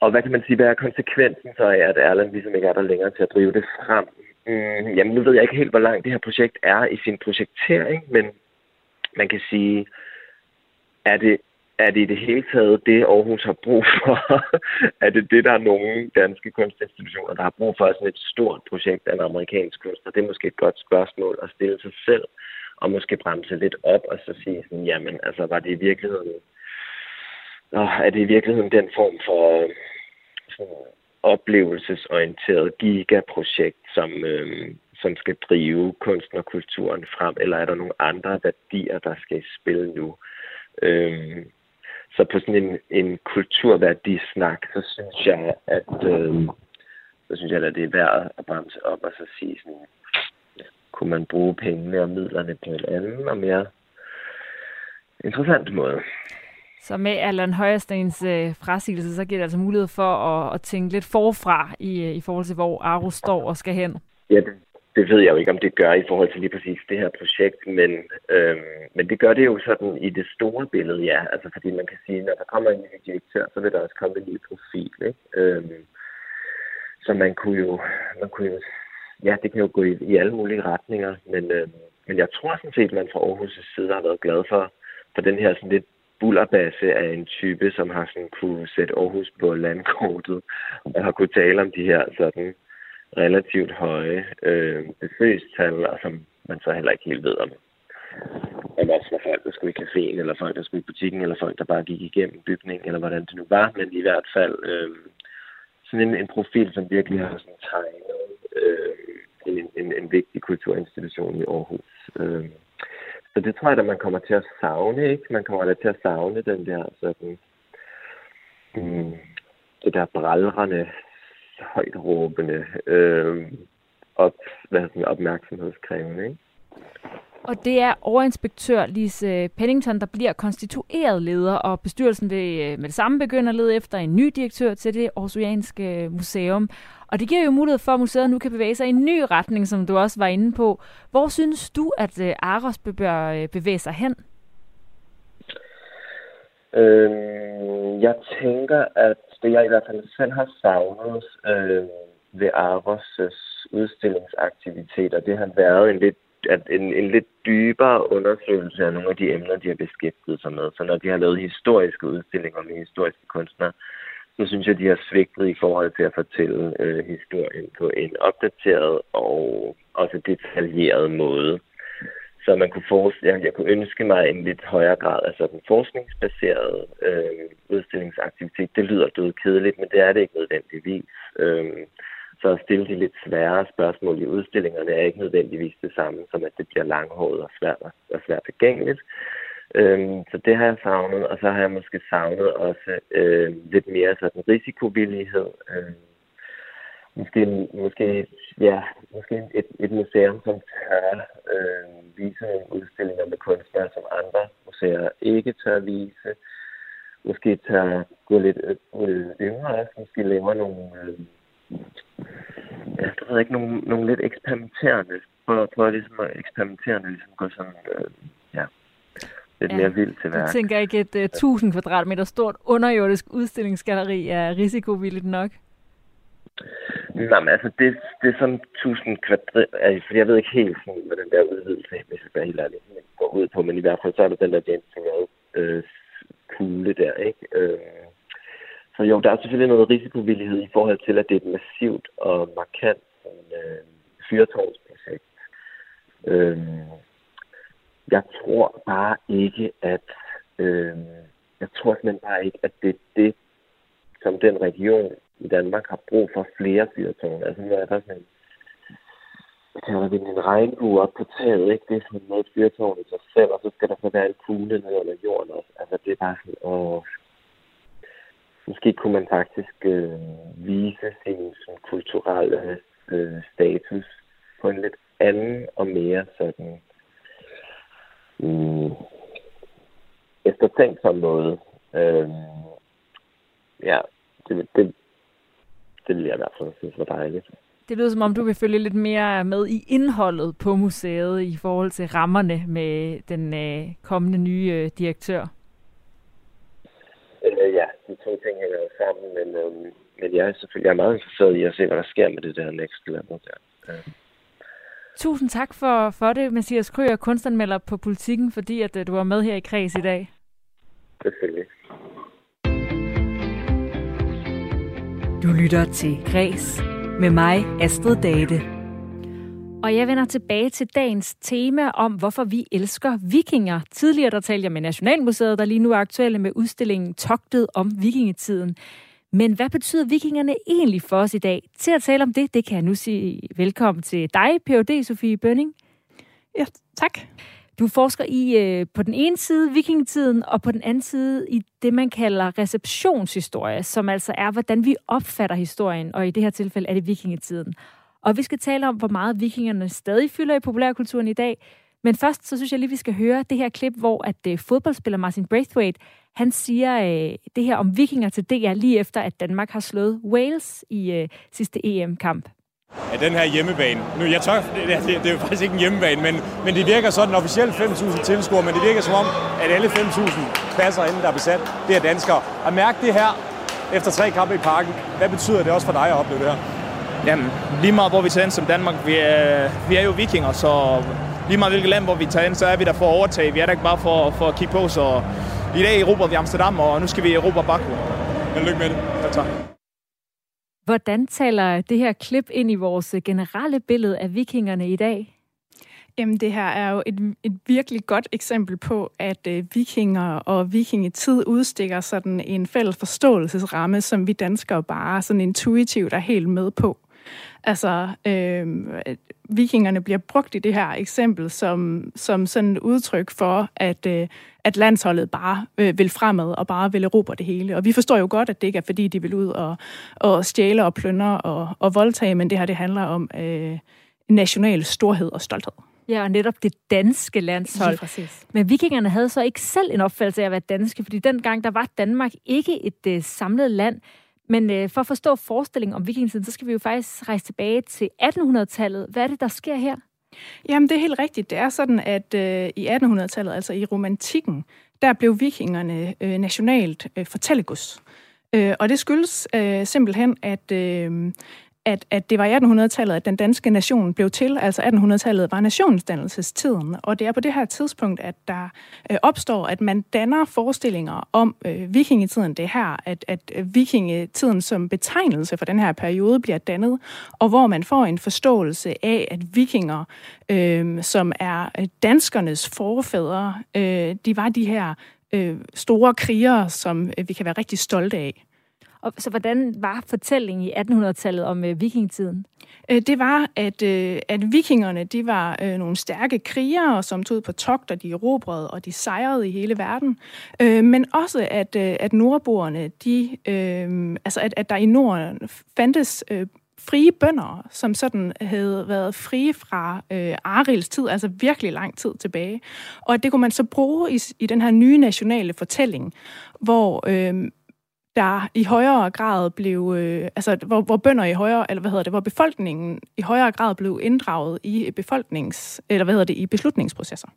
og hvad kan man sige, hvad er konsekvensen så af, at Erland ligesom ikke er der længere til at drive det frem? Mm, jamen, nu ved jeg ikke helt, hvor langt det her projekt er i sin projektering, men man kan sige, er det er det i det hele taget det, Aarhus har brug for? [laughs] er det det, der er nogle danske kunstinstitutioner, der har brug for sådan et stort projekt af en amerikansk kunstner? Det er måske et godt spørgsmål at stille sig selv, og måske bremse lidt op og så sige sådan, jamen, altså, var det i virkeligheden, Nå, er det i virkeligheden den form for sådan, oplevelsesorienteret gigaprojekt, som, øh, som skal drive kunsten og kulturen frem, eller er der nogle andre værdier, der skal i spil nu? Øh, Så på sådan en, en kulturværdisnak, så synes jeg, at øh, så synes jeg, at det er værd at bremse op og så sige sådan, kunne man bruge pengene og midlerne på en anden og mere interessant måde. Så med Allan Højerstens øh, frasigelse, så giver det altså mulighed for at, at tænke lidt forfra i, øh, i forhold til, hvor Aro står og skal hen. Ja, det, det ved jeg jo ikke, om det gør i forhold til lige præcis det her projekt, men, øhm, men det gør det jo sådan i det store billede, ja. Altså fordi man kan sige, når der kommer en ny direktør, så vil der også komme en ny profil, ikke? Øhm, så man kunne jo, man kunne jo, ja, det kan jo gå i, i alle mulige retninger, men, øhm, men jeg tror sådan set, at man fra Aarhus' side har været glad for, for den her sådan lidt bullerbasse af en type, som har sådan kunne sætte Aarhus på landkortet, og har kunne tale om de her sådan relativt høje øh, besøgstal, og som man så heller ikke helt ved om. Om også var folk, der skulle i caféen, eller folk, der skulle i butikken, eller folk, der bare gik igennem bygningen, eller hvordan det nu var. Men i hvert fald øh, sådan en, en profil, som virkelig har sådan tegnet øh, en, en, en vigtig kulturinstitution i Aarhus. Øh. Så det tror jeg, at man kommer til at savne, ikke? Man kommer da til at savne den der sådan, mm, det der brallrende højt råbende øh, op, hvad sådan, opmærksomhedskrævende. Ikke? Og det er overinspektør Lise øh, Pennington, der bliver konstitueret leder, og bestyrelsen vil øh, med det samme begynde at lede efter en ny direktør til det Aarhusianske Museum. Og det giver jo mulighed for, at museet nu kan bevæge sig i en ny retning, som du også var inde på. Hvor synes du, at øh, Aros bør bevæge sig hen? Øh, jeg tænker, at det jeg i hvert fald selv har savnet øh, ved Aros' udstillingsaktiviteter, det har været en lidt, at en, en lidt dybere undersøgelse af nogle af de emner, de har beskæftiget sig med. Så når de har lavet historiske udstillinger med historiske kunstnere, så synes jeg, de har svigtet i forhold til at fortælle øh, historien på en opdateret og også detaljeret måde. Så man kunne forestille, jeg, jeg kunne ønske mig en lidt højere grad af sådan forskningsbaseret øh, udstillingsaktivitet. Det lyder død kedeligt, men det er det ikke nødvendigvis. Øh, så at stille de lidt svære spørgsmål i udstillingerne er ikke nødvendigvis det samme, som at det bliver langhåret og svært, og svært tilgængeligt. Øhm, så det har jeg savnet, og så har jeg måske savnet også øh, lidt mere sådan risikovillighed. Øh, måske, måske, ja, måske et, et museum, som tør øh, vise nogle udstillinger med kunstnere, som andre museer ikke tør vise. Måske tør gå lidt øh, yngre, måske laver nogle, øh, ja, du ved ikke, nogle, nogle lidt eksperimenterende, prøve, prøve ligesom at eksperimenterende, ligesom gå sådan, øh, ja, lidt ja, mere vildt til værk. Jeg tænker ikke, et uh, 1000 kvadratmeter stort underjordisk udstillingsgalleri er risikovilligt nok? Nej, men altså, det, det er sådan 1000 kvadrat... Altså, jeg ved ikke helt, sådan, hvad den der udvidelse, hvis jeg er helt ærlig, går ud på, men i hvert fald så er det den der James Rowe øh, kugle der, ikke? Øh, så jo, der er selvfølgelig noget risikovillighed i forhold til, at det er et massivt og markant øh, fyrtårnsprojekt. Øh, jeg tror bare ikke, at... Øh, jeg tror simpelthen bare ikke, at det er det, som den region i Danmark har brug for flere fyrtårne. Altså nu er der sådan en, jeg kalder det en regnbue op på taget, ikke? Det er sådan noget fyrtårn i sig selv, og så skal der så være en kugle ned under jorden også. Altså det er bare sådan, åh, måske kunne man faktisk øh, vise sin sådan, kulturelle øh, status på en lidt anden og mere sådan øh, eftertænksom måde. Øh, ja, det, det, det vil jeg i hvert fald synes var dejligt. Det lyder som om, du vil følge lidt mere med i indholdet på museet i forhold til rammerne med den øh, kommende nye øh, direktør. Ja, de to ting hænger jo sammen, men, øh, men jeg er selvfølgelig jeg er meget interesseret i at se, hvad der sker med det der next level der. Øh. Tusind tak for, for det, Mathias Krøger, kunstanmelder på Politikken, fordi at, at øh, du var med her i Kreds i dag. Selvfølgelig. Du lytter til Græs med mig, Astrid Date. Og jeg vender tilbage til dagens tema om, hvorfor vi elsker vikinger. Tidligere der talte jeg med Nationalmuseet, der lige nu er aktuelle med udstillingen Togtet om vikingetiden. Men hvad betyder vikingerne egentlig for os i dag? Til at tale om det, det kan jeg nu sige velkommen til dig, Ph.D. Sofie Bønning. Ja, tak. Du forsker i øh, på den ene side vikingetiden, og på den anden side i det, man kalder receptionshistorie, som altså er, hvordan vi opfatter historien, og i det her tilfælde er det vikingetiden. Og vi skal tale om, hvor meget vikingerne stadig fylder i populærkulturen i dag. Men først, så synes jeg lige, vi skal høre det her klip, hvor at øh, fodboldspiller Martin Braithwaite, han siger øh, det her om vikinger til DR lige efter, at Danmark har slået Wales i øh, sidste EM-kamp Ja, den her hjemmebane. Nu, jeg tør, det, det, det er jo faktisk ikke en hjemmebane, men, men det virker sådan officielt 5.000 tilskuere, men det virker som om, at alle 5.000 pladser inden der er besat, det er danskere. At mærke det her efter tre kampe i parken, hvad betyder det også for dig at opleve det her? Jamen, lige meget hvor vi tager ind som Danmark, vi er, vi er jo vikinger, så lige meget hvilket land, hvor vi tager ind, så er vi der for at overtage. Vi er der ikke bare for, for at kigge på, så i dag erobrer vi Amsterdam, og nu skal vi erobre Baku. Held lykke med det. Ja, tak. Hvordan taler det her klip ind i vores generelle billede af vikingerne i dag? Jamen, det her er jo et, et virkelig godt eksempel på, at øh, vikinger og vikingetid udstikker sådan en fælles forståelsesramme, som vi danskere bare sådan intuitivt er helt med på. Altså, øh, vikingerne bliver brugt i det her eksempel som, som sådan et udtryk for, at, øh, at landsholdet bare øh, vil fremad og bare vil erobre det hele. Og vi forstår jo godt, at det ikke er fordi, de vil ud og, og stjæle og plønne og, og voldtage, men det her det handler om øh, national storhed og stolthed. Ja, og netop det danske landshold. Ja, Men vikingerne havde så ikke selv en opfattelse af at være danske, fordi dengang der var Danmark ikke et øh, samlet land. Men øh, for at forstå forestillingen om vikingetiden, så skal vi jo faktisk rejse tilbage til 1800-tallet. Hvad er det, der sker her? Jamen, det er helt rigtigt. Det er sådan, at øh, i 1800-tallet, altså i romantikken, der blev vikingerne øh, nationalt øh, fortællegods. Øh, og det skyldes øh, simpelthen, at, øh, at, at det var i 1800-tallet, at den danske nation blev til. Altså 1800-tallet var nationsdannelsestiden, og det er på det her tidspunkt, at der øh, opstår, at man danner forestillinger om øh, vikingetiden. Det her, at, at øh, vikingetiden som betegnelse for den her periode bliver dannet, og hvor man får en forståelse af, at vikinger, øh, som er øh, danskernes forfædre, øh, de var de her øh, store krigere, som øh, vi kan være rigtig stolte af. Og så hvordan var fortællingen i 1800-tallet om øh, vikingetiden? Øh, det var, at, øh, at vikingerne de var øh, nogle stærke krigere, som tog på togter, de erobrede, og de sejrede i hele verden. Øh, men også, at, øh, at nordboerne, de, øh, altså at, at der i Norden fandtes øh, frie bønder, som sådan havde været frie fra øh, Arils tid, altså virkelig lang tid tilbage. Og at det kunne man så bruge i, i den her nye nationale fortælling, hvor øh, der i højere grad blev, øh, altså hvor, hvor bønder i højere, eller hvad hedder det, hvor befolkningen i højere grad blev inddraget i befolknings, eller hvad hedder det, i beslutningsprocesser.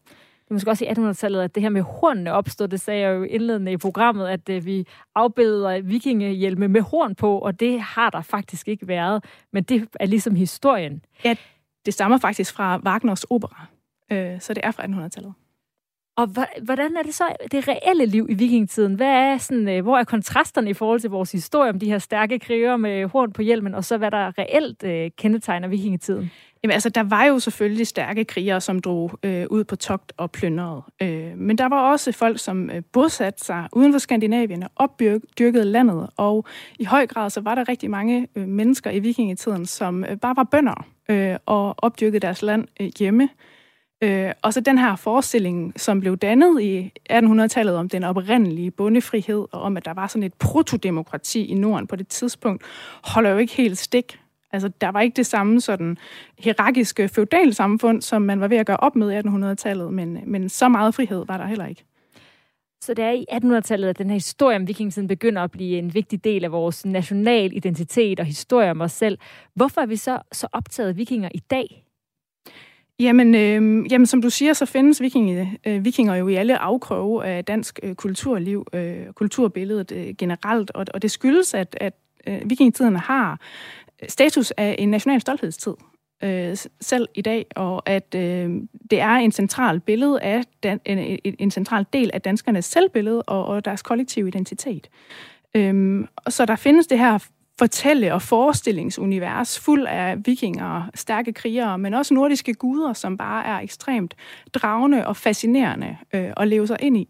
Det er måske også i 1800-tallet, at det her med hornene opstod. Det sagde jeg jo indledende i programmet, at øh, vi afbilleder vikingehjelme med horn på, og det har der faktisk ikke været. Men det er ligesom historien. Ja, det stammer faktisk fra Wagners opera, øh, så det er fra 1800-tallet. Og hvordan er det så det reelle liv i vikingetiden? Hvad er sådan, øh, hvor er kontrasterne i forhold til vores historie om de her stærke krigere med horn på hjelmen, og så hvad der reelt øh, kendetegner vikingetiden? Jamen altså, der var jo selvfølgelig stærke krigere, som drog øh, ud på togt og plyndrede. Øh, men der var også folk, som øh, bosatte sig uden for Skandinavien og opdyrkede landet. Og i høj grad så var der rigtig mange øh, mennesker i vikingetiden, som øh, bare var bønder øh, og opdyrkede deres land øh, hjemme. Øh, Øh, og så den her forestilling, som blev dannet i 1800-tallet om den oprindelige bondefrihed, og om, at der var sådan et protodemokrati i Norden på det tidspunkt, holder jo ikke helt stik. Altså, der var ikke det samme sådan hierarkiske feudalsamfund, som man var ved at gøre op med i 1800-tallet, men, men så meget frihed var der heller ikke. Så det er i 1800-tallet, at den her historie om vikingetiden begynder at blive en vigtig del af vores national identitet og historie om os selv. Hvorfor er vi så, så optaget af vikinger i dag? Jamen, øh, jamen, som du siger, så findes vikinge, øh, vikinger jo i alle afkrøve af dansk øh, kulturliv, øh, kulturbilledet øh, generelt, og, og det skyldes, at, at øh, vikingetiden har status af en national stolthedstid øh, selv i dag, og at øh, det er en central billede af dan, en, en, en central del af danskernes selvbillede og, og deres kollektive identitet. Øhm, så der findes det her fortælle- og forestillingsunivers fuld af vikinger, stærke krigere, men også nordiske guder, som bare er ekstremt dragende og fascinerende øh, at leve sig ind i.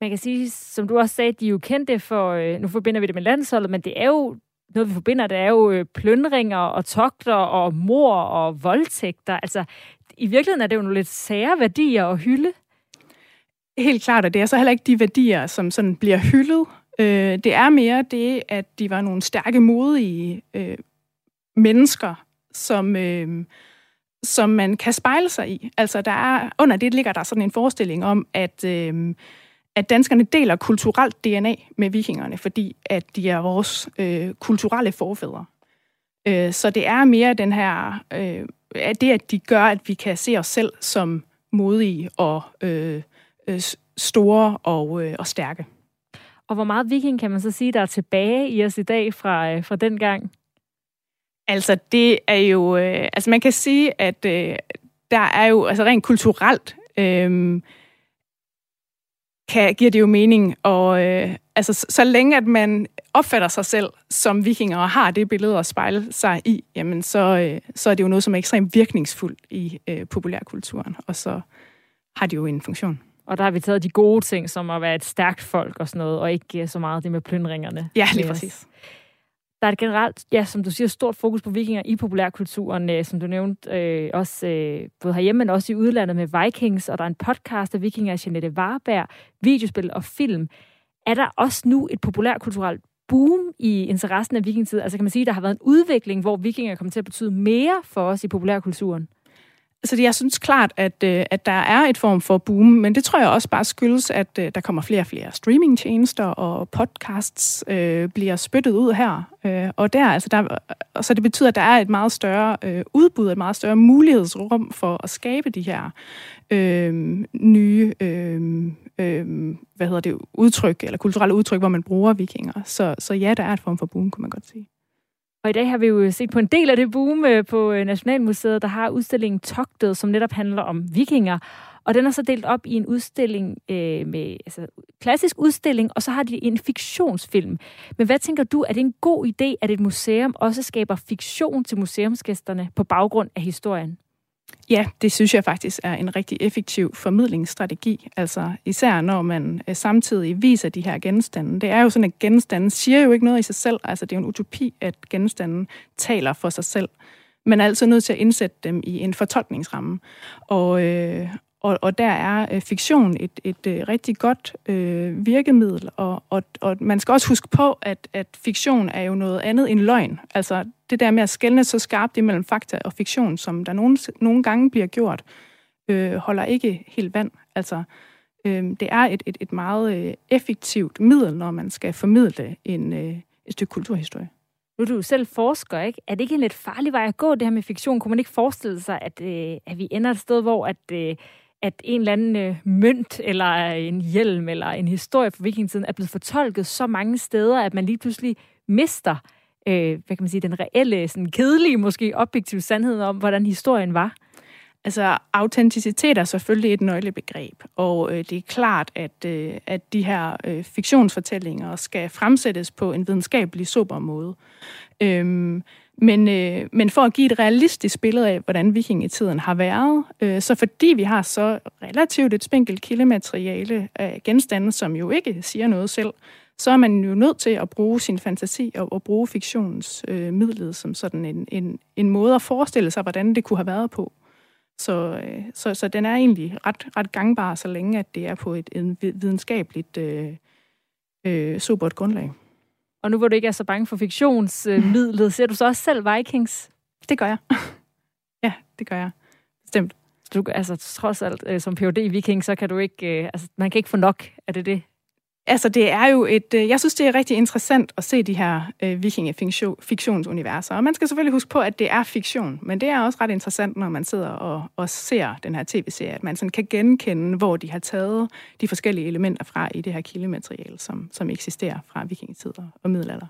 Man kan sige, som du også sagde, de er jo kendte for, øh, nu forbinder vi det med landsholdet, men det er jo noget, vi forbinder, det er jo øh, plyndringer og togter og mor og voldtægter. Altså, i virkeligheden er det jo nogle lidt sære værdier at hylde. Helt klart, og det er så heller ikke de værdier, som sådan bliver hyldet. Øh, det er mere det, at de var nogle stærke, modige øh, mennesker, som, øh, som man kan spejle sig i. Altså, der er, under det ligger der sådan en forestilling om, at, øh, at danskerne deler kulturelt DNA med vikingerne, fordi at de er vores øh, kulturelle forfædre. Øh, så det er mere den her, øh, at det, at de gør, at vi kan se os selv som modige og øh, øh, store og, øh, og stærke. Og hvor meget viking kan man så sige, der er tilbage i os i dag fra, øh, fra den gang? Altså, det er jo... Øh, altså, man kan sige, at øh, der er jo altså rent kulturelt... Øh, kan, giver det jo mening. Og øh, altså, så, så længe at man opfatter sig selv som vikinger og har det billede at spejle sig i, jamen så, øh, så er det jo noget, som er ekstremt virkningsfuldt i øh, populærkulturen, og så har det jo en funktion. Og der har vi taget de gode ting, som at være et stærkt folk og sådan noget, og ikke så meget det med plyndringerne. Ja, lige præcis. Der er et generelt, ja, som du siger, stort fokus på vikinger i populærkulturen, øh, som du nævnte, øh, også øh, både herhjemme, men også i udlandet med Vikings, og der er en podcast af vikinger af Jeanette Warberg, videospil og film. Er der også nu et populærkulturelt boom i interessen af vikingtid? Altså kan man sige, at der har været en udvikling, hvor vikinger kommer til at betyde mere for os i populærkulturen? Altså, jeg synes klart, at, øh, at der er et form for boom, men det tror jeg også bare skyldes, at øh, der kommer flere og flere streamingtjenester, og podcasts øh, bliver spyttet ud her. Øh, og der, altså der, så det betyder, at der er et meget større øh, udbud, et meget større mulighedsrum for at skabe de her øh, nye øh, øh, hvad hedder det, udtryk, eller kulturelle udtryk, hvor man bruger vikinger. Så, så ja, der er et form for boom, kunne man godt sige. Og i dag har vi jo set på en del af det boom øh, på øh, Nationalmuseet, der har udstillingen Togtet, som netop handler om vikinger. Og den er så delt op i en udstilling øh, med altså, klassisk udstilling, og så har de en fiktionsfilm. Men hvad tænker du, er det en god idé, at et museum også skaber fiktion til museumsgæsterne på baggrund af historien? Ja, det synes jeg faktisk er en rigtig effektiv formidlingsstrategi. Altså især når man øh, samtidig viser de her genstande. Det er jo sådan, at genstanden siger jo ikke noget i sig selv. Altså det er jo en utopi, at genstanden taler for sig selv. Man er altså nødt til at indsætte dem i en fortolkningsramme. Og, øh, og, og der er øh, fiktion et, et øh, rigtig godt øh, virkemiddel, og, og, og man skal også huske på, at, at fiktion er jo noget andet end løgn. Altså det der med at skælne så skarpt imellem fakta og fiktion, som der nogle, nogle gange bliver gjort, øh, holder ikke helt vand. Altså øh, det er et, et, et meget øh, effektivt middel, når man skal formidle en, øh, et stykke kulturhistorie. Nu er du selv forsker, ikke? Er det ikke en lidt farlig vej at gå, det her med fiktion? Kunne man ikke forestille sig, at, øh, at vi ender et sted, hvor at, øh, at en eller anden øh, mønt, eller en hjelm, eller en historie fra vikingetiden er blevet fortolket så mange steder, at man lige pludselig mister, øh, hvad kan man sige, den reelle, sådan kedelige, måske objektive sandhed om, hvordan historien var? Altså, autenticitet er selvfølgelig et nøglebegreb, og øh, det er klart, at, øh, at de her øh, fiktionsfortællinger skal fremsættes på en videnskabelig sober måde. Øhm, men, øh, men for at give et realistisk billede af, hvordan vikingetiden har været, øh, så fordi vi har så relativt et spinkelt kildemateriale af genstande, som jo ikke siger noget selv, så er man jo nødt til at bruge sin fantasi og, og bruge fiktionens øh, midlet som sådan en, en, en måde at forestille sig, hvordan det kunne have været på. Så, øh, så, så den er egentlig ret, ret gangbar, så længe at det er på et, et videnskabeligt øh, øh, supert grundlag. Og nu hvor du ikke er så bange for fiktionsmidlet, ser du så også selv Vikings? Det gør jeg. [laughs] ja, det gør jeg. Bestemt. Du, altså, trods alt, øh, som PhD Viking, så kan du ikke, øh, altså, man kan ikke få nok af det, det Altså, det er jo et... Øh, jeg synes, det er rigtig interessant at se de her øh, vikingefiktionsuniverser. Og man skal selvfølgelig huske på, at det er fiktion. Men det er også ret interessant, når man sidder og, og ser den her tv-serie, at man sådan kan genkende, hvor de har taget de forskellige elementer fra i det her kildemateriale, som, som eksisterer fra vikingetider og middelalder.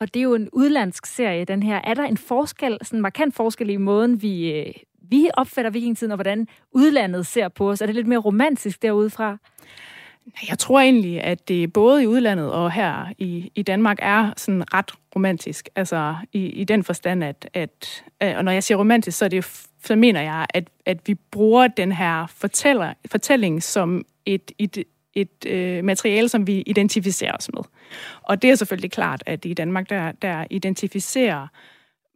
Og det er jo en udlandsk serie, den her. Er der en forskel, sådan en markant forskel i måden, vi, øh, vi opfatter vikingetiden, og hvordan udlandet ser på os? Er det lidt mere romantisk derudefra? Jeg tror egentlig, at det både i udlandet og her i, i Danmark er sådan ret romantisk. Altså i, i den forstand, at, at, og når jeg siger romantisk, så, er det, så mener jeg, at, at vi bruger den her fortæller, fortælling som et, et, et øh, materiale, som vi identificerer os med. Og det er selvfølgelig klart, at i Danmark, der, der identificerer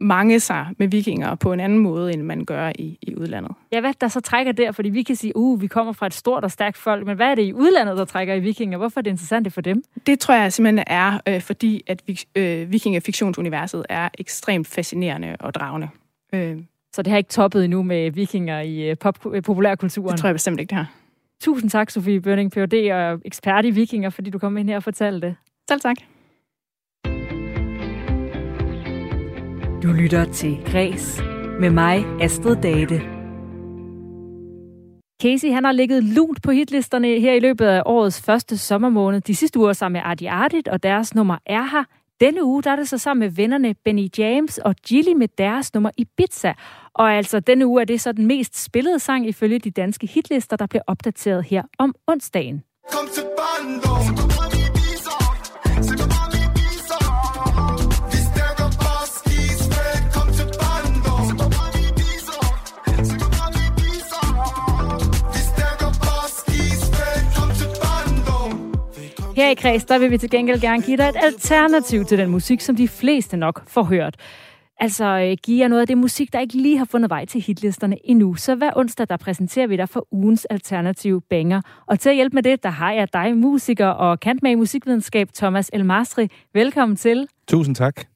mange sig med vikinger på en anden måde, end man gør i, i udlandet. Ja, hvad der så trækker der? Fordi vi kan sige, uh, vi kommer fra et stort og stærkt folk, men hvad er det i udlandet, der trækker i vikinger? Hvorfor er det interessant for dem? Det tror jeg simpelthen er, øh, fordi at vi, øh, vikingefiktionsuniverset er ekstremt fascinerende og dragende. Øh. Så det har ikke toppet endnu med vikinger i øh, pop, øh, populærkulturen? Det tror jeg bestemt ikke, det har. Tusind tak, Sofie Bønning, Ph.D. og ekspert i vikinger, fordi du kom ind her og fortalte det. Selv tak. Du lytter til Græs med mig, Astrid Date. Casey han har ligget lunt på hitlisterne her i løbet af årets første sommermåned. De sidste uger sammen med Artie Artit, og deres nummer er her. Denne uge der er det så sammen med vennerne Benny James og Gilly med deres nummer Ibiza. Og altså denne uge er det så den mest spillede sang ifølge de danske hitlister, der bliver opdateret her om onsdagen. Kom til Her i Kreds, der vil vi til gengæld gerne give dig et alternativ til den musik, som de fleste nok får hørt. Altså øh, give jer noget af det musik, der ikke lige har fundet vej til hitlisterne endnu. Så hver onsdag, der præsenterer vi dig for ugens alternative banger. Og til at hjælpe med det, der har jeg dig, musiker og kant med i musikvidenskab, Thomas Elmastri. Velkommen til. Tusind tak.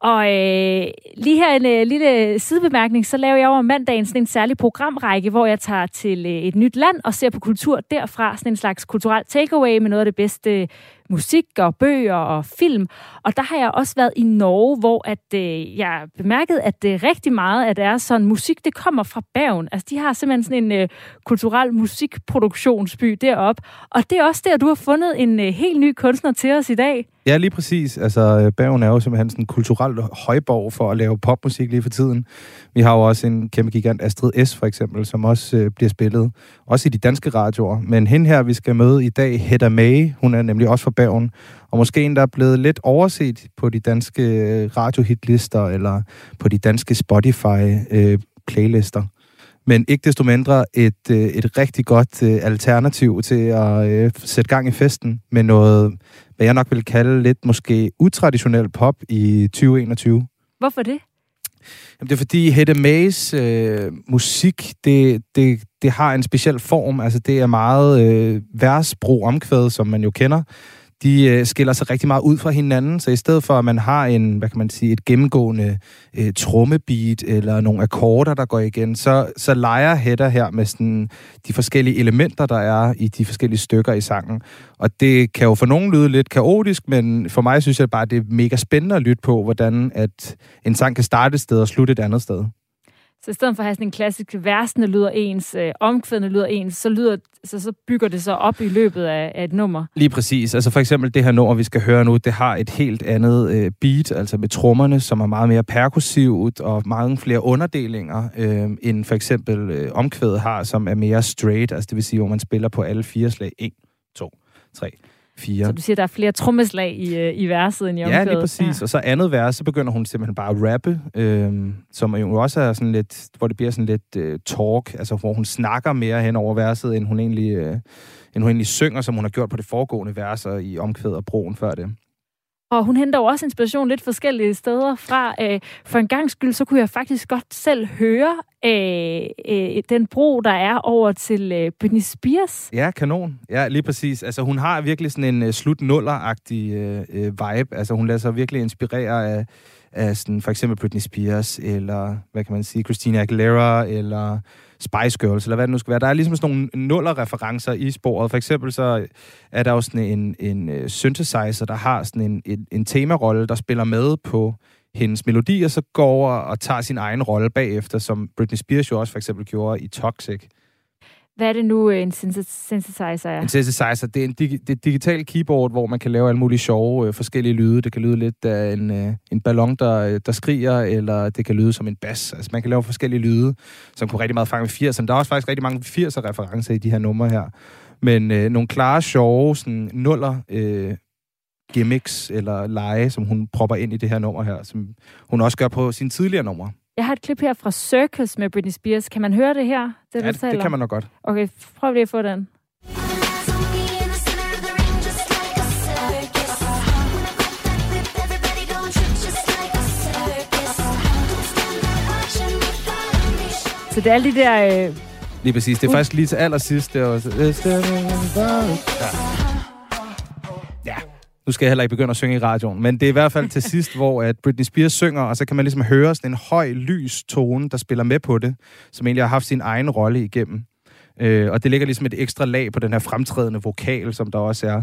Og øh, lige her en øh, lille sidebemærkning, så laver jeg over mandagen sådan en særlig programrække, hvor jeg tager til øh, et nyt land og ser på kultur derfra, sådan en slags kulturel takeaway med noget af det bedste øh, musik og bøger og film. Og der har jeg også været i Norge, hvor at, øh, jeg bemærkede, at det rigtig meget af deres sådan, musik, det kommer fra Bergen. Altså, de har simpelthen sådan en øh, kulturel musikproduktionsby derop. Og det er også der, du har fundet en øh, helt ny kunstner til os i dag. Ja, lige præcis. Altså, øh, Bergen er jo simpelthen sådan en kulturel højborg for at lave popmusik lige for tiden. Vi har jo også en kæmpe gigant, Astrid S. for eksempel, som også øh, bliver spillet, også i de danske radioer. Men hende her, vi skal møde i dag, Hedda May, hun er nemlig også fra Bergen, og måske en, der er blevet lidt overset på de danske øh, radiohitlister, eller på de danske Spotify-playlister. Øh, men ikke desto mindre et, øh, et rigtig godt øh, alternativ til at øh, sætte gang i festen med noget, hvad jeg nok vil kalde lidt måske utraditionel pop i 2021. Hvorfor det? Jamen, det er fordi Hedda Mays øh, musik, det, det, det har en speciel form. Altså, det er meget øh, versbrug omkvæd, som man jo kender de øh, skiller sig rigtig meget ud fra hinanden, så i stedet for, at man har en, hvad kan man sige, et gennemgående øh, trommebeat eller nogle akkorder, der går igen, så, så leger Hedda her med sådan, de forskellige elementer, der er i de forskellige stykker i sangen. Og det kan jo for nogen lyde lidt kaotisk, men for mig synes jeg bare, det er mega spændende at lytte på, hvordan at en sang kan starte et sted og slutte et andet sted. Så i stedet for at have sådan en klassisk versene lyder ens, øh, omkvædene lyder ens, så, lyder, så, så bygger det sig op i løbet af, af et nummer. Lige præcis. Altså for eksempel det her nummer, vi skal høre nu, det har et helt andet øh, beat, altså med trommerne, som er meget mere perkussivt og mange flere underdelinger, øh, end for eksempel øh, omkvædet har, som er mere straight, altså det vil sige, hvor man spiller på alle fire slag. 1, 2, 3, fire. Så du siger, der er flere trommeslag i, øh, i verset end i omkvædet? Ja, lige præcis. Ja. Og så andet vers, så begynder hun simpelthen bare at rappe, øh, som jo også er sådan lidt, hvor det bliver sådan lidt øh, talk, altså hvor hun snakker mere hen over verset, end hun egentlig, øh, end hun egentlig synger, som hun har gjort på det foregående verser i omkvædet og broen før det. Og hun henter jo også inspiration lidt forskellige steder fra. Øh, for en gang skyld, så kunne jeg faktisk godt selv høre øh, øh, den bro, der er over til øh, Britney Spears. Ja, kanon. Ja, lige præcis. Altså, hun har virkelig sådan en øh, slut agtig øh, øh, vibe. Altså, hun lader sig virkelig inspirere af, af sådan, for eksempel Britney Spears, eller hvad kan man sige, Christina Aguilera, eller Spice Girls, eller hvad det nu skal være. Der er ligesom sådan nogle nuller-referencer i sporet. For eksempel så er der jo sådan en, en øh, synthesizer, der har sådan en, en, en temarolle, der spiller med på hendes melodi, og så går over og tager sin egen rolle bagefter, som Britney Spears jo også for eksempel gjorde i Toxic. Hvad er det nu, øh, en synthesizer er? En synthesizer, det er en dig, det er et digitalt keyboard, hvor man kan lave alle mulige sjove øh, forskellige lyde. Det kan lyde lidt af en, øh, en ballon, der, øh, der skriger, eller det kan lyde som en bas. Altså man kan lave forskellige lyde, som kunne rigtig meget fange 80'erne. Der er også faktisk rigtig mange 80'er-referencer i de her numre her. Men øh, nogle klare, sjove, sådan nuller øh, gimmicks eller lege, som hun propper ind i det her nummer her, som hun også gør på sine tidligere numre. Jeg har et klip her fra Circus med Britney Spears. Kan man høre det her? Det, ja, det, det kan man nok godt. Okay, prøv lige at få den. Så det er alle de der... Øh... Lige præcis. Det er uh. faktisk lige til allersidst. Det er også... Ja. Nu skal jeg heller ikke begynde at synge i radioen, men det er i hvert fald til [laughs] sidst, hvor at Britney Spears synger, og så kan man ligesom høre sådan en høj, lys tone, der spiller med på det, som egentlig har haft sin egen rolle igennem. Øh, og det ligger ligesom et ekstra lag på den her fremtrædende vokal, som der også er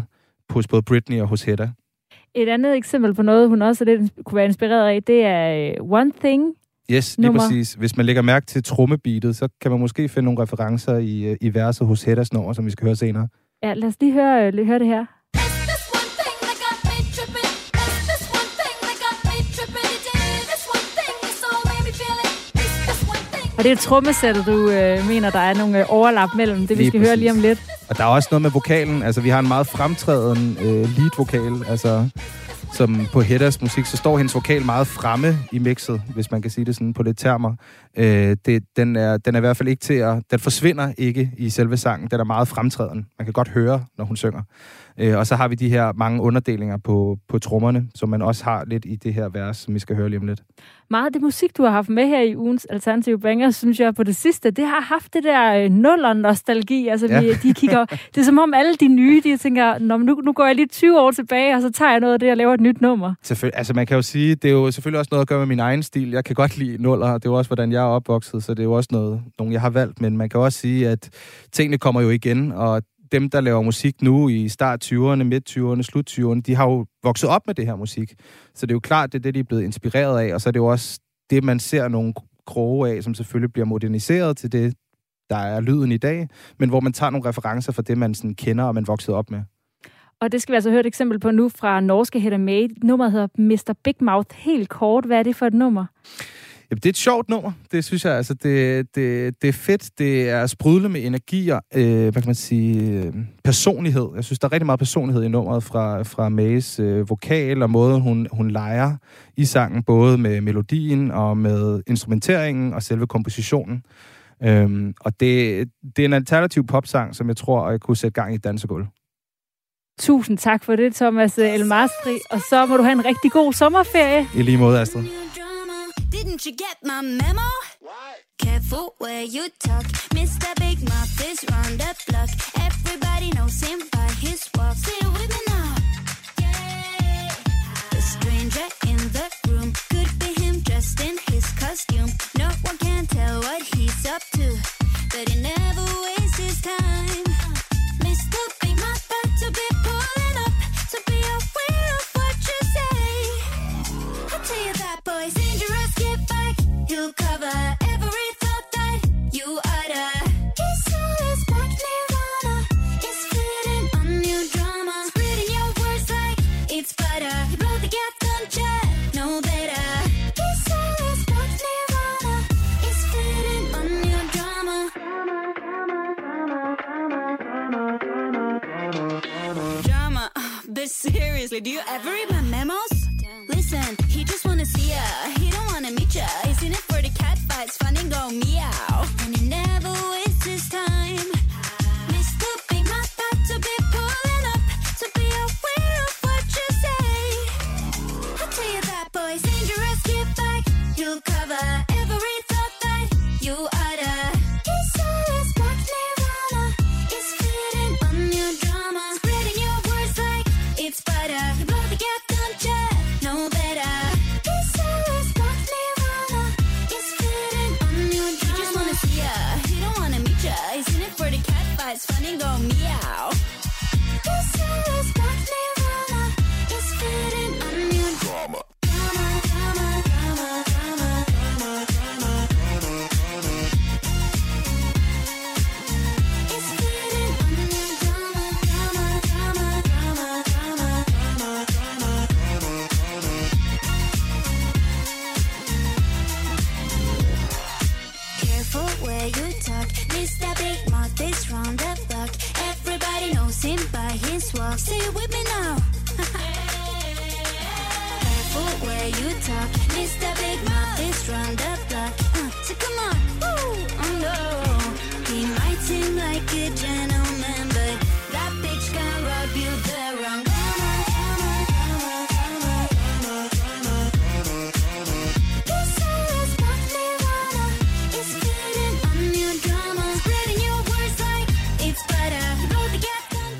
hos både Britney og hos Hedda. Et andet eksempel på noget, hun også lidt kunne være inspireret af, det er uh, One Thing. Yes, lige nummer. præcis. Hvis man lægger mærke til trommebeatet, så kan man måske finde nogle referencer i, øh, i verset hos Heddas nummer, som vi skal høre senere. Ja, lad os lige høre, lige høre det her. Og det er trommesættet, du øh, mener, der er nogle øh, overlap mellem det, vi lige skal præcis. høre lige om lidt. Og der er også noget med vokalen. Altså, vi har en meget fremtrædende øh, lead-vokal. Altså, som på Heddas musik, så står hendes vokal meget fremme i mixet, hvis man kan sige det sådan på lidt termer. Øh, det, den, er, den er i hvert fald ikke til at... Den forsvinder ikke i selve sangen. Den er meget fremtrædende. Man kan godt høre, når hun synger. Øh, og så har vi de her mange underdelinger på, på trommerne, som man også har lidt i det her vers, som vi skal høre lige om lidt. Meget af det musik, du har haft med her i ugens Alternative Banger, synes jeg på det sidste, det har haft det der øh, nuller-nostalgi. Altså, ja. vi, de kigger, [laughs] det er som om alle de nye, de tænker, nu, nu går jeg lige 20 år tilbage, og så tager jeg noget af det og laver et nyt nummer. Selvfølgelig, altså man kan jo sige, det er jo selvfølgelig også noget at gøre med min egen stil. Jeg kan godt lide nuller, det er jo også, hvordan jeg er opvokset, så det er jo også noget, nogen jeg har valgt. Men man kan også sige, at tingene kommer jo igen, og dem, der laver musik nu i start 20'erne, midt 20'erne, slut 20'erne, de har jo vokset op med det her musik. Så det er jo klart, det er det, de er blevet inspireret af, og så er det jo også det, man ser nogle kroge af, som selvfølgelig bliver moderniseret til det, der er lyden i dag, men hvor man tager nogle referencer fra det, man sådan kender og man voksede op med. Og det skal vi altså høre et eksempel på nu fra norske Hedda May. Nummeret hedder Mr. Big Mouth. Helt kort, hvad er det for et nummer? Jamen, det er et sjovt nummer. Det synes jeg, altså, det, det, det er fedt. Det er sprudlet med energi og, øh, hvad kan man sige, øh, personlighed. Jeg synes, der er rigtig meget personlighed i nummeret fra, fra Mays øh, vokal og måden, hun, hun leger i sangen, både med melodien og med instrumenteringen og selve kompositionen. Øhm, og det, det er en alternativ popsang, som jeg tror, jeg kunne sætte gang i et dansegulv. Tusind tak for det, Thomas Elmastri. Og så må du have en rigtig god sommerferie. I lige måde, Astrid. Didn't you get my memo? What? Careful where you talk. Mr. Big Mouth is round the block. Everybody knows him by his walk. Say it with me now. Yeah. The stranger in the room could be him dressed in his costume. No one can tell what he's up to, but he never wastes his time. Cover every thought that you utter. His soul nirvana. It's drama. Your words like it's butter. You blow the gap, don't better. His soul nirvana. It's fitting on new drama. Drama, uh, but seriously, do you ever read my memos? Listen, he just wanna see ya. He don't wanna meet ya. He's in it for the cat fights, fun and go meow. And he never wastes his time. Mr. Big Mouth about to be pulling up, so be aware of what you say. I tell you that boy's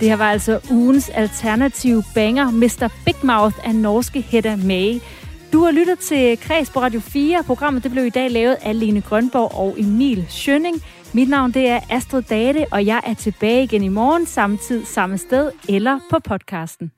Det her var altså ugens alternative banger, Mr. Big Mouth af norske Hedda May. Du har lyttet til Kreds på Radio 4. Programmet det blev i dag lavet af Lene Grønborg og Emil Schønning. Mit navn det er Astrid Date, og jeg er tilbage igen i morgen, samme tid, samme sted eller på podcasten.